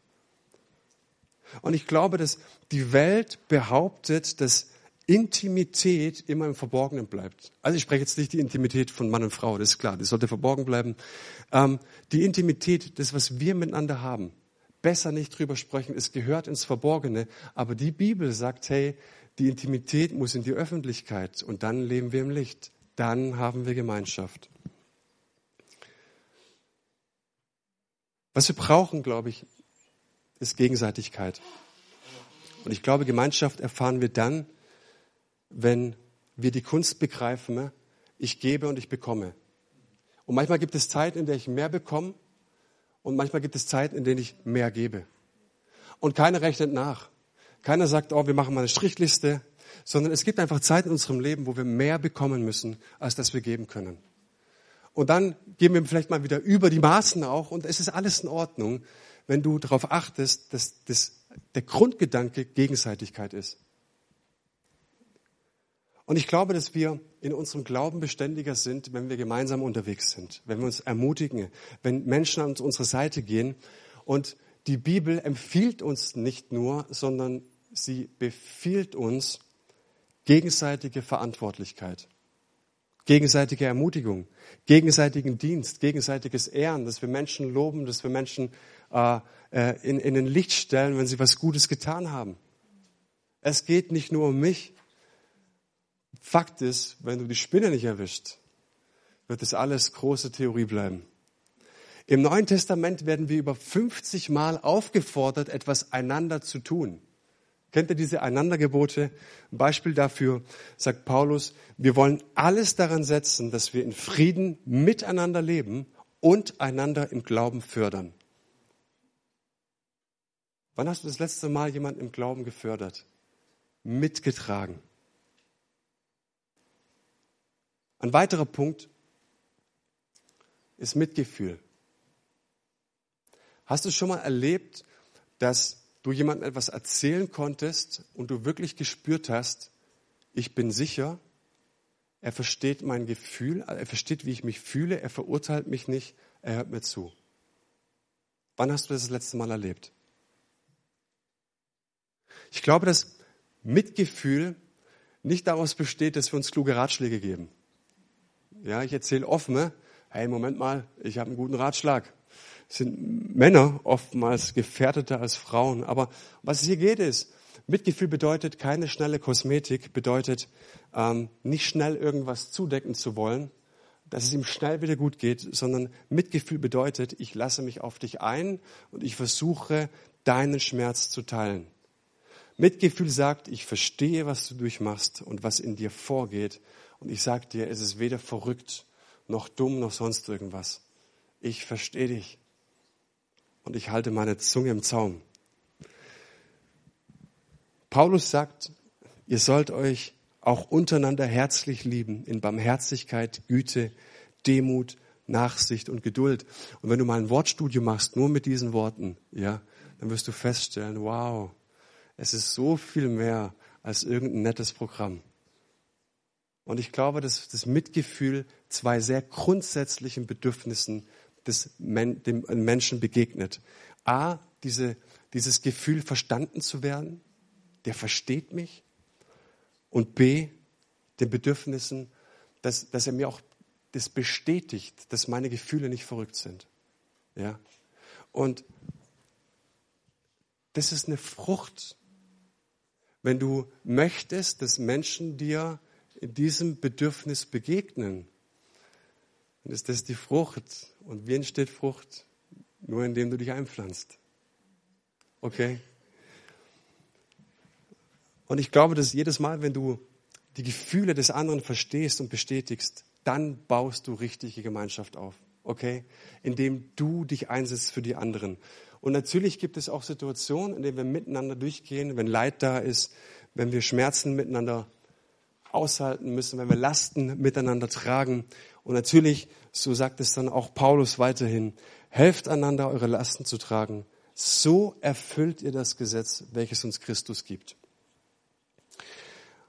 Speaker 1: Und ich glaube, dass die Welt behauptet, dass Intimität immer im Verborgenen bleibt. Also ich spreche jetzt nicht die Intimität von Mann und Frau, das ist klar, das sollte verborgen bleiben. Ähm, die Intimität, das, was wir miteinander haben, besser nicht drüber sprechen, es gehört ins Verborgene. Aber die Bibel sagt, hey, die Intimität muss in die Öffentlichkeit und dann leben wir im Licht. Dann haben wir Gemeinschaft. Was wir brauchen, glaube ich, ist Gegenseitigkeit. Und ich glaube, Gemeinschaft erfahren wir dann, wenn wir die Kunst begreifen, ich gebe und ich bekomme. Und manchmal gibt es Zeiten, in der ich mehr bekomme und manchmal gibt es Zeiten, in denen ich mehr gebe. Und keiner rechnet nach. Keiner sagt, oh, wir machen mal eine Strichliste, sondern es gibt einfach Zeit in unserem Leben, wo wir mehr bekommen müssen, als das wir geben können. Und dann geben wir vielleicht mal wieder über die Maßen auch und es ist alles in Ordnung, wenn du darauf achtest, dass das, der Grundgedanke Gegenseitigkeit ist. Und ich glaube, dass wir in unserem Glauben beständiger sind, wenn wir gemeinsam unterwegs sind, wenn wir uns ermutigen, wenn Menschen an unsere Seite gehen. Und die Bibel empfiehlt uns nicht nur, sondern sie befiehlt uns gegenseitige Verantwortlichkeit, gegenseitige Ermutigung, gegenseitigen Dienst, gegenseitiges Ehren, dass wir Menschen loben, dass wir Menschen äh, äh, in, in den Licht stellen, wenn sie was Gutes getan haben. Es geht nicht nur um mich. Fakt ist, wenn du die Spinne nicht erwischt, wird das alles große Theorie bleiben. Im Neuen Testament werden wir über 50 Mal aufgefordert, etwas einander zu tun. Kennt ihr diese Einandergebote? Ein Beispiel dafür sagt Paulus, wir wollen alles daran setzen, dass wir in Frieden miteinander leben und einander im Glauben fördern. Wann hast du das letzte Mal jemanden im Glauben gefördert? Mitgetragen. Ein weiterer Punkt ist Mitgefühl. Hast du schon mal erlebt, dass du jemandem etwas erzählen konntest und du wirklich gespürt hast, ich bin sicher, er versteht mein Gefühl, er versteht, wie ich mich fühle, er verurteilt mich nicht, er hört mir zu. Wann hast du das das letzte Mal erlebt? Ich glaube, dass Mitgefühl nicht daraus besteht, dass wir uns kluge Ratschläge geben. Ja, ich erzähle offen, hey, Moment mal, ich habe einen guten Ratschlag sind Männer oftmals gefährdeter als Frauen. Aber was es hier geht ist, Mitgefühl bedeutet keine schnelle Kosmetik, bedeutet ähm, nicht schnell irgendwas zudecken zu wollen, dass es ihm schnell wieder gut geht, sondern Mitgefühl bedeutet, ich lasse mich auf dich ein und ich versuche, deinen Schmerz zu teilen. Mitgefühl sagt, ich verstehe, was du durchmachst und was in dir vorgeht. Und ich sage dir, es ist weder verrückt noch dumm noch sonst irgendwas. Ich verstehe dich und ich halte meine Zunge im Zaum. Paulus sagt, ihr sollt euch auch untereinander herzlich lieben in Barmherzigkeit, Güte, Demut, Nachsicht und Geduld. Und wenn du mal ein Wortstudium machst, nur mit diesen Worten, ja, dann wirst du feststellen, wow, es ist so viel mehr als irgendein nettes Programm. Und ich glaube, dass das Mitgefühl zwei sehr grundsätzlichen Bedürfnissen des, dem Menschen begegnet. A, diese, dieses Gefühl, verstanden zu werden, der versteht mich. Und B, den Bedürfnissen, dass, dass er mir auch das bestätigt, dass meine Gefühle nicht verrückt sind. Ja? Und das ist eine Frucht, wenn du möchtest, dass Menschen dir in diesem Bedürfnis begegnen, dann ist das die Frucht. Und wie entsteht Frucht? Nur indem du dich einpflanzt. Okay? Und ich glaube, dass jedes Mal, wenn du die Gefühle des anderen verstehst und bestätigst, dann baust du richtige Gemeinschaft auf. Okay? Indem du dich einsetzt für die anderen. Und natürlich gibt es auch Situationen, in denen wir miteinander durchgehen, wenn Leid da ist, wenn wir Schmerzen miteinander aushalten müssen, wenn wir Lasten miteinander tragen. Und natürlich, so sagt es dann auch Paulus weiterhin, helft einander, eure Lasten zu tragen. So erfüllt ihr das Gesetz, welches uns Christus gibt.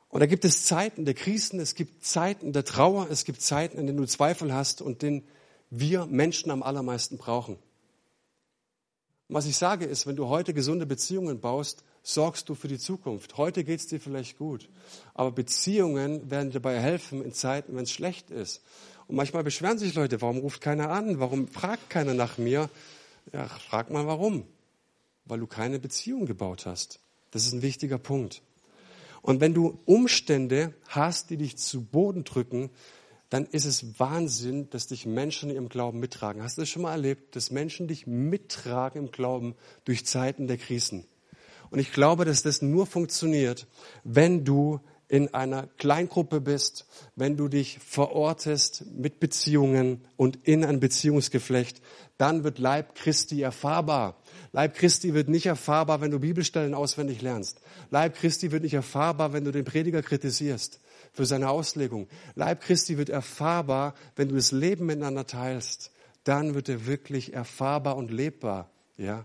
Speaker 1: Und da gibt es Zeiten der Krisen, es gibt Zeiten der Trauer, es gibt Zeiten, in denen du Zweifel hast und den wir Menschen am allermeisten brauchen. Und was ich sage ist, wenn du heute gesunde Beziehungen baust, sorgst du für die Zukunft. Heute geht es dir vielleicht gut, aber Beziehungen werden dir dabei helfen in Zeiten, wenn es schlecht ist. Und manchmal beschweren sich Leute, warum ruft keiner an? Warum fragt keiner nach mir? Ja, frag mal warum. Weil du keine Beziehung gebaut hast. Das ist ein wichtiger Punkt. Und wenn du Umstände hast, die dich zu Boden drücken, dann ist es Wahnsinn, dass dich Menschen im Glauben mittragen. Hast du das schon mal erlebt, dass Menschen dich mittragen im Glauben durch Zeiten der Krisen? Und ich glaube, dass das nur funktioniert, wenn du in einer Kleingruppe bist, wenn du dich verortest mit Beziehungen und in ein Beziehungsgeflecht, dann wird Leib Christi erfahrbar. Leib Christi wird nicht erfahrbar, wenn du Bibelstellen auswendig lernst. Leib Christi wird nicht erfahrbar, wenn du den Prediger kritisierst für seine Auslegung. Leib Christi wird erfahrbar, wenn du das Leben miteinander teilst. Dann wird er wirklich erfahrbar und lebbar. Ja?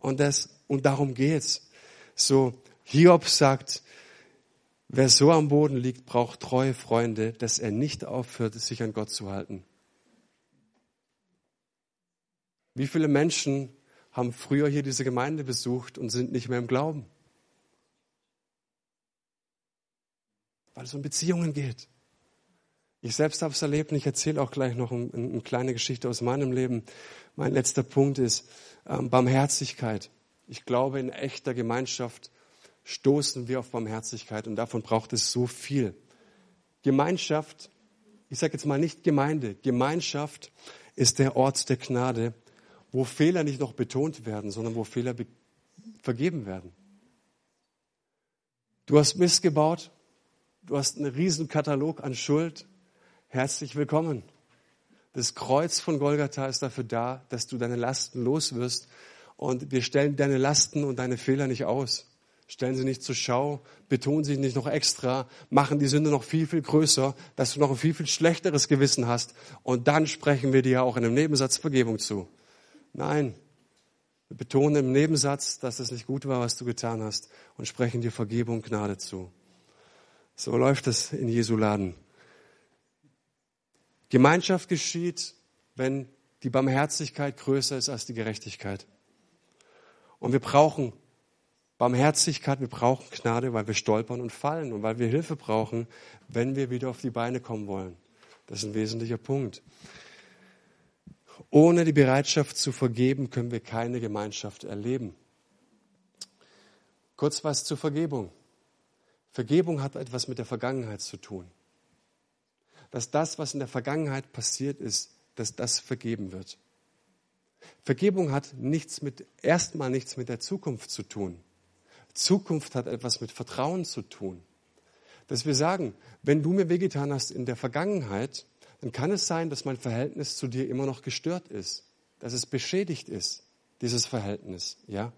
Speaker 1: Und das, und darum geht's. So, Hiob sagt, wer so am Boden liegt, braucht treue Freunde, dass er nicht aufhört, sich an Gott zu halten. Wie viele Menschen haben früher hier diese Gemeinde besucht und sind nicht mehr im Glauben? Weil es um Beziehungen geht. Ich selbst habe es erlebt und ich erzähle auch gleich noch eine, eine, kleine Geschichte aus meinem Leben. Mein letzter Punkt ist ähm, Barmherzigkeit. Ich glaube, in echter Gemeinschaft stoßen wir auf Barmherzigkeit und davon braucht es so viel. Gemeinschaft, ich sage jetzt mal nicht Gemeinde, Gemeinschaft ist der Ort der Gnade, wo Fehler nicht noch betont werden, sondern wo Fehler vergeben werden. Du hast Mist gebaut, du hast einen riesen Katalog an Schuld. Herzlich willkommen. Das Kreuz von Golgatha ist dafür da, dass du deine Lasten los wirst. Und wir stellen deine Lasten und deine Fehler nicht aus. Stellen sie nicht zur Schau, betonen sie nicht noch extra, machen die Sünde noch viel, viel größer, dass du noch ein viel, viel schlechteres Gewissen hast. Und dann sprechen wir dir auch in einem Nebensatz Vergebung zu. Nein, wir betonen im Nebensatz, dass es nicht gut war, was du getan hast und sprechen dir Vergebung, Gnade zu. So läuft es in Jesu Laden. Gemeinschaft geschieht, wenn die Barmherzigkeit größer ist als die Gerechtigkeit. Und wir brauchen Barmherzigkeit, wir brauchen Gnade, weil wir stolpern und fallen und weil wir Hilfe brauchen, wenn wir wieder auf die Beine kommen wollen. Das ist ein wesentlicher Punkt. Ohne die Bereitschaft zu vergeben können wir keine Gemeinschaft erleben. Kurz was zur Vergebung. Vergebung hat etwas mit der Vergangenheit zu tun. Dass das, was in der Vergangenheit passiert ist, dass das vergeben wird. Vergebung hat nichts mit, erstmal nichts mit der Zukunft zu tun. Zukunft hat etwas mit Vertrauen zu tun. Dass wir sagen, wenn du mir wehgetan hast in der Vergangenheit, dann kann es sein, dass mein Verhältnis zu dir immer noch gestört ist, dass es beschädigt ist, dieses Verhältnis, ja.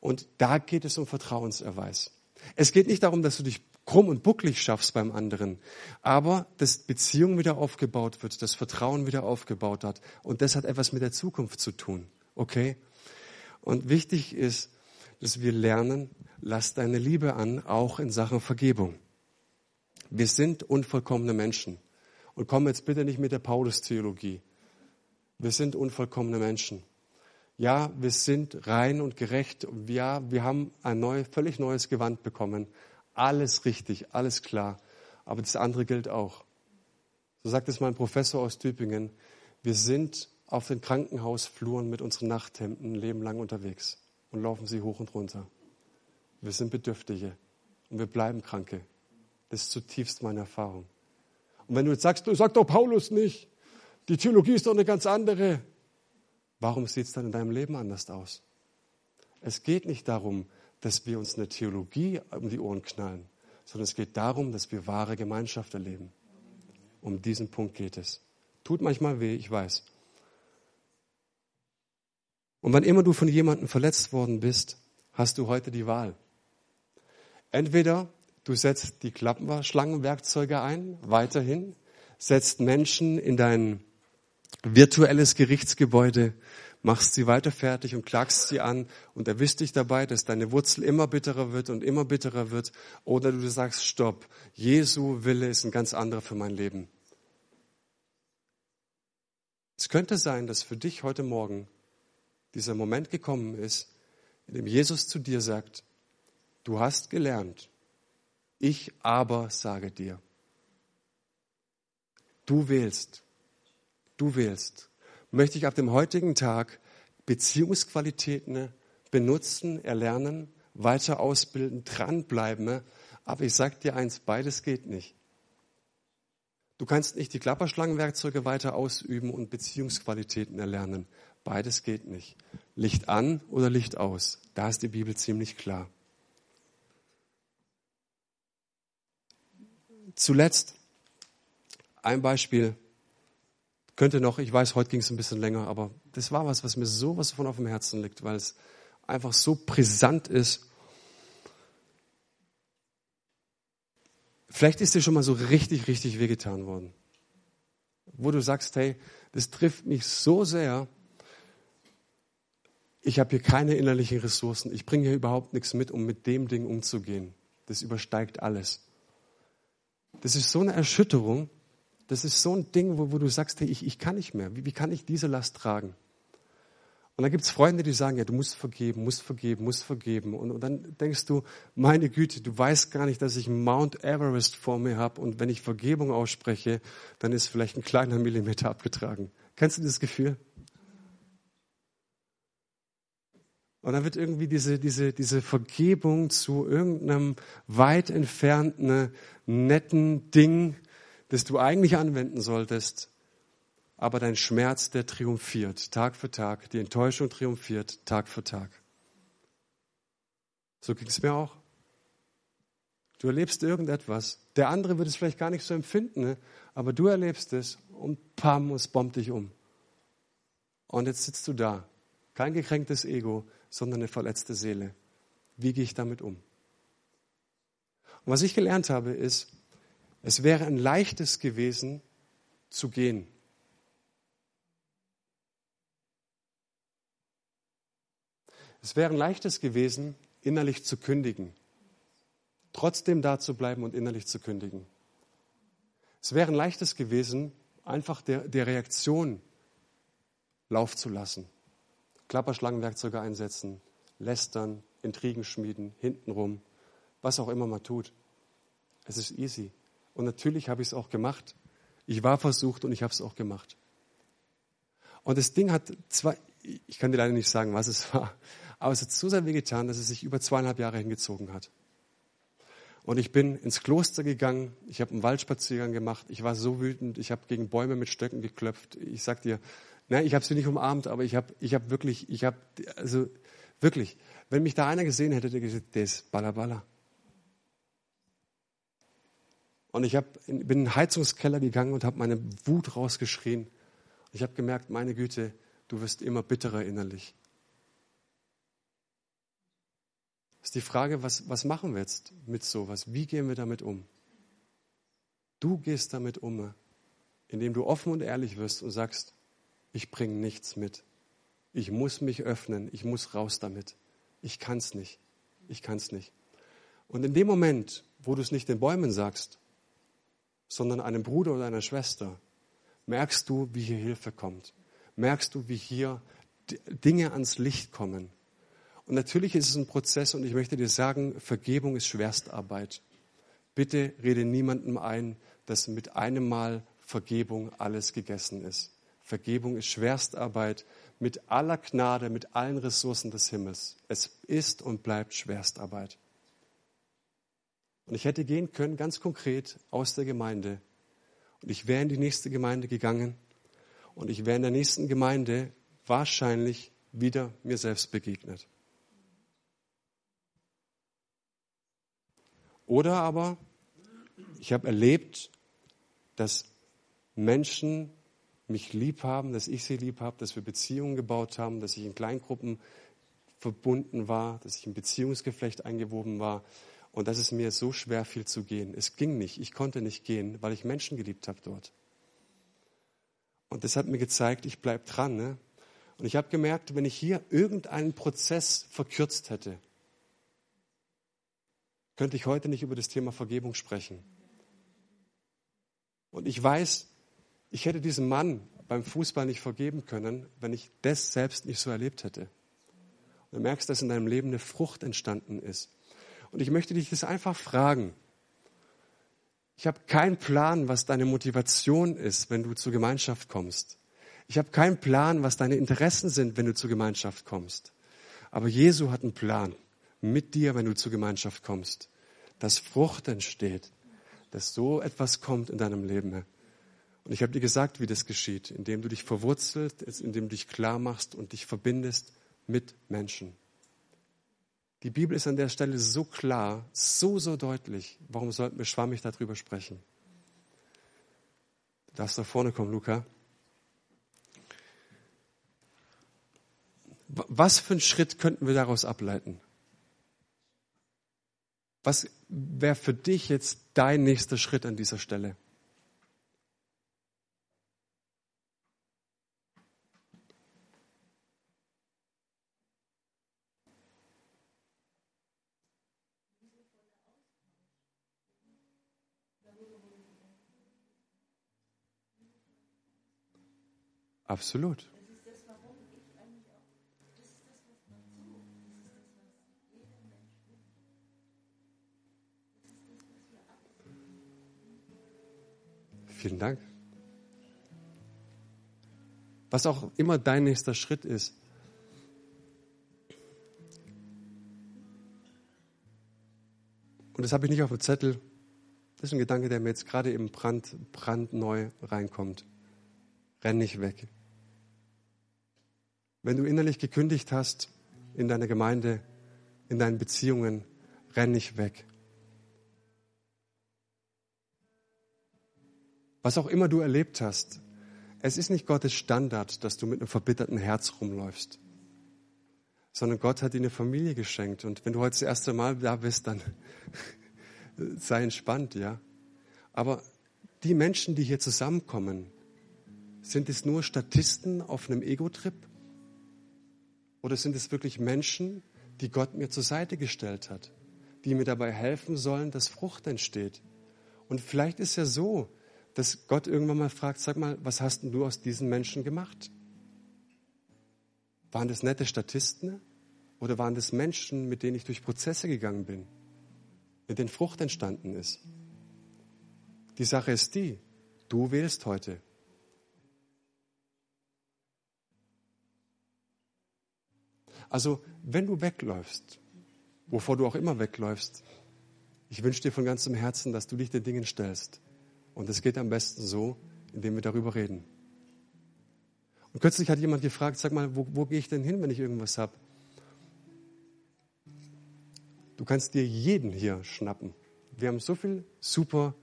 Speaker 1: Und da geht es um Vertrauenserweis. Es geht nicht darum, dass du dich krumm und bucklig schaffst beim anderen, aber dass Beziehung wieder aufgebaut wird, dass Vertrauen wieder aufgebaut hat. Und das hat etwas mit der Zukunft zu tun, okay? Und wichtig ist, dass wir lernen, lass deine Liebe an, auch in Sachen Vergebung. Wir sind unvollkommene Menschen. Und komm jetzt bitte nicht mit der Paulus-Theologie. Wir sind unvollkommene Menschen. Ja, wir sind rein und gerecht. Ja, wir haben ein neu, völlig neues Gewand bekommen. Alles richtig, alles klar. Aber das andere gilt auch. So sagt es mein Professor aus Tübingen. Wir sind auf den Krankenhausfluren mit unseren Nachthemden ein Leben lang unterwegs und laufen sie hoch und runter. Wir sind Bedürftige und wir bleiben Kranke. Das ist zutiefst meine Erfahrung. Und wenn du jetzt sagst, du sag doch Paulus nicht, die Theologie ist doch eine ganz andere. Warum sieht es dann in deinem Leben anders aus? Es geht nicht darum, dass wir uns eine Theologie um die Ohren knallen, sondern es geht darum, dass wir wahre Gemeinschaft erleben. Um diesen Punkt geht es. Tut manchmal weh, ich weiß. Und wann immer du von jemandem verletzt worden bist, hast du heute die Wahl. Entweder Du setzt die Klappenschlangenwerkzeuge ein, weiterhin, setzt Menschen in dein virtuelles Gerichtsgebäude, machst sie weiter fertig und klagst sie an und erwischt dich dabei, dass deine Wurzel immer bitterer wird und immer bitterer wird. Oder du sagst, stopp, Jesu Wille ist ein ganz anderer für mein Leben. Es könnte sein, dass für dich heute Morgen dieser Moment gekommen ist, in dem Jesus zu dir sagt, du hast gelernt, ich aber sage dir, du wählst, du wählst. Möchte ich ab dem heutigen Tag Beziehungsqualitäten benutzen, erlernen, weiter ausbilden, dranbleiben. Aber ich sage dir eins, beides geht nicht. Du kannst nicht die Klapperschlangenwerkzeuge weiter ausüben und Beziehungsqualitäten erlernen. Beides geht nicht. Licht an oder Licht aus. Da ist die Bibel ziemlich klar. Zuletzt ein Beispiel könnte noch, ich weiß, heute ging es ein bisschen länger, aber das war was, was mir sowas von auf dem Herzen liegt, weil es einfach so brisant ist. Vielleicht ist dir schon mal so richtig, richtig wehgetan worden. Wo du sagst, hey, das trifft mich so sehr. Ich habe hier keine innerlichen Ressourcen. Ich bringe hier überhaupt nichts mit, um mit dem Ding umzugehen. Das übersteigt alles. Das ist so eine Erschütterung. Das ist so ein Ding, wo, wo du sagst, hey, ich, ich kann nicht mehr. Wie, wie kann ich diese Last tragen? Und dann gibt es Freunde, die sagen, ja, du musst vergeben, musst vergeben, musst vergeben. Und, und, dann denkst du, meine Güte, du weißt gar nicht, dass ich Mount Everest vor mir habe und wenn ich Vergebung ausspreche, dann ist vielleicht ein kleiner Millimeter abgetragen. Kennst du dieses Gefühl? Und dann wird irgendwie diese, diese, diese Vergebung zu irgendeinem weit entfernten, netten Ding, das du eigentlich anwenden solltest, aber dein Schmerz, der triumphiert, Tag für Tag, die Enttäuschung triumphiert, Tag für Tag. So ging es mir auch. Du erlebst irgendetwas. Der andere wird es vielleicht gar nicht so empfinden, ne? aber du erlebst es und pam, es bombt dich um. Und jetzt sitzt du da. Kein gekränktes Ego, sondern eine verletzte Seele. Wie gehe ich damit um? Und was ich gelernt habe, ist, es wäre ein leichtes gewesen, zu gehen. Es wäre ein leichtes gewesen, innerlich zu kündigen. Trotzdem da zu bleiben und innerlich zu kündigen. Es wäre ein leichtes gewesen, einfach der, der Reaktion Lauf zu lassen. Klapperschlangenwerkzeuge einsetzen, lästern, Intrigen schmieden, hintenrum, was auch immer man tut. Es ist easy. Und natürlich habe ich es auch gemacht. Ich war versucht und ich habe es auch gemacht. Und das Ding hat zwei, ich kann dir leider nicht sagen, was es [laughs] war, aber es hat so sehr wehgetan, dass es sich über zweieinhalb Jahre hingezogen hat. Und ich bin ins Kloster gegangen, ich habe einen Waldspaziergang gemacht, ich war so wütend, ich habe gegen Bäume mit Stöcken geklopft. Ich sag dir, nein, ich habe sie nicht umarmt, aber ich habe ich hab wirklich, ich habe, also wirklich, wenn mich da einer gesehen hätte, der gesagt, der ist Ballaballa. Und ich hab, bin in den Heizungskeller gegangen und habe meine Wut rausgeschrien. Ich habe gemerkt, meine Güte, du wirst immer bitterer innerlich. ist die Frage, was, was machen wir jetzt mit sowas? Wie gehen wir damit um? Du gehst damit um, indem du offen und ehrlich wirst und sagst, ich bringe nichts mit. Ich muss mich öffnen, ich muss raus damit. Ich kann es nicht. Ich kann es nicht. Und in dem Moment, wo du es nicht den Bäumen sagst, sondern einem Bruder oder einer Schwester, merkst du, wie hier Hilfe kommt. Merkst du, wie hier Dinge ans Licht kommen. Und natürlich ist es ein Prozess und ich möchte dir sagen, Vergebung ist Schwerstarbeit. Bitte rede niemandem ein, dass mit einem Mal Vergebung alles gegessen ist. Vergebung ist Schwerstarbeit mit aller Gnade, mit allen Ressourcen des Himmels. Es ist und bleibt Schwerstarbeit. Und ich hätte gehen können, ganz konkret, aus der Gemeinde. Und ich wäre in die nächste Gemeinde gegangen. Und ich wäre in der nächsten Gemeinde wahrscheinlich wieder mir selbst begegnet. Oder aber ich habe erlebt, dass Menschen mich lieb haben, dass ich sie lieb habe, dass wir Beziehungen gebaut haben, dass ich in Kleingruppen verbunden war, dass ich in Beziehungsgeflecht eingewoben war und dass es mir so schwer fiel zu gehen. Es ging nicht, ich konnte nicht gehen, weil ich Menschen geliebt habe dort. Und das hat mir gezeigt, ich bleibe dran. Ne? Und ich habe gemerkt, wenn ich hier irgendeinen Prozess verkürzt hätte, könnte ich heute nicht über das Thema Vergebung sprechen. Und ich weiß, ich hätte diesem Mann beim Fußball nicht vergeben können, wenn ich das selbst nicht so erlebt hätte. Und du merkst, dass in deinem Leben eine Frucht entstanden ist. Und ich möchte dich das einfach fragen. Ich habe keinen Plan, was deine Motivation ist, wenn du zur Gemeinschaft kommst. Ich habe keinen Plan, was deine Interessen sind, wenn du zur Gemeinschaft kommst. Aber Jesu hat einen Plan mit dir, wenn du zur Gemeinschaft kommst, dass Frucht entsteht, dass so etwas kommt in deinem Leben. Und ich habe dir gesagt, wie das geschieht, indem du dich verwurzelt, indem du dich klar machst und dich verbindest mit Menschen. Die Bibel ist an der Stelle so klar, so, so deutlich. Warum sollten wir schwammig darüber sprechen? Du darfst nach vorne kommen, Luca. Was für einen Schritt könnten wir daraus ableiten? Was wäre für dich jetzt dein nächster Schritt an dieser Stelle? Absolut. Vielen Dank. Was auch immer dein nächster Schritt ist. Und das habe ich nicht auf dem Zettel. Das ist ein Gedanke, der mir jetzt gerade eben brand, brandneu reinkommt. Renn nicht weg. Wenn du innerlich gekündigt hast in deiner Gemeinde, in deinen Beziehungen, renn nicht weg. Was auch immer du erlebt hast, es ist nicht Gottes Standard, dass du mit einem verbitterten Herz rumläufst, sondern Gott hat dir eine Familie geschenkt. Und wenn du heute das erste Mal da bist, dann [laughs] sei entspannt, ja. Aber die Menschen, die hier zusammenkommen, sind es nur Statisten auf einem Ego-Trip? Oder sind es wirklich Menschen, die Gott mir zur Seite gestellt hat, die mir dabei helfen sollen, dass Frucht entsteht? Und vielleicht ist ja so, dass Gott irgendwann mal fragt, sag mal, was hast denn du aus diesen Menschen gemacht? Waren das nette Statisten oder waren das Menschen, mit denen ich durch Prozesse gegangen bin, mit denen Frucht entstanden ist? Die Sache ist die, du wählst heute. Also, wenn du wegläufst, wovor du auch immer wegläufst, ich wünsche dir von ganzem Herzen, dass du dich den Dingen stellst. Und es geht am besten so, indem wir darüber reden. Und kürzlich hat jemand gefragt, sag mal, wo, wo gehe ich denn hin, wenn ich irgendwas habe? Du kannst dir jeden hier schnappen. Wir haben so viel super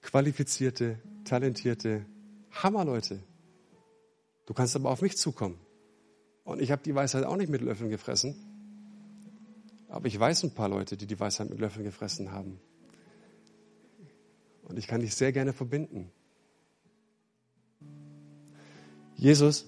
Speaker 1: qualifizierte, talentierte Hammerleute. Du kannst aber auf mich zukommen. Und ich habe die Weisheit auch nicht mit Löffeln gefressen. Aber ich weiß ein paar Leute, die die Weisheit mit Löffeln gefressen haben. Und ich kann dich sehr gerne verbinden. Jesus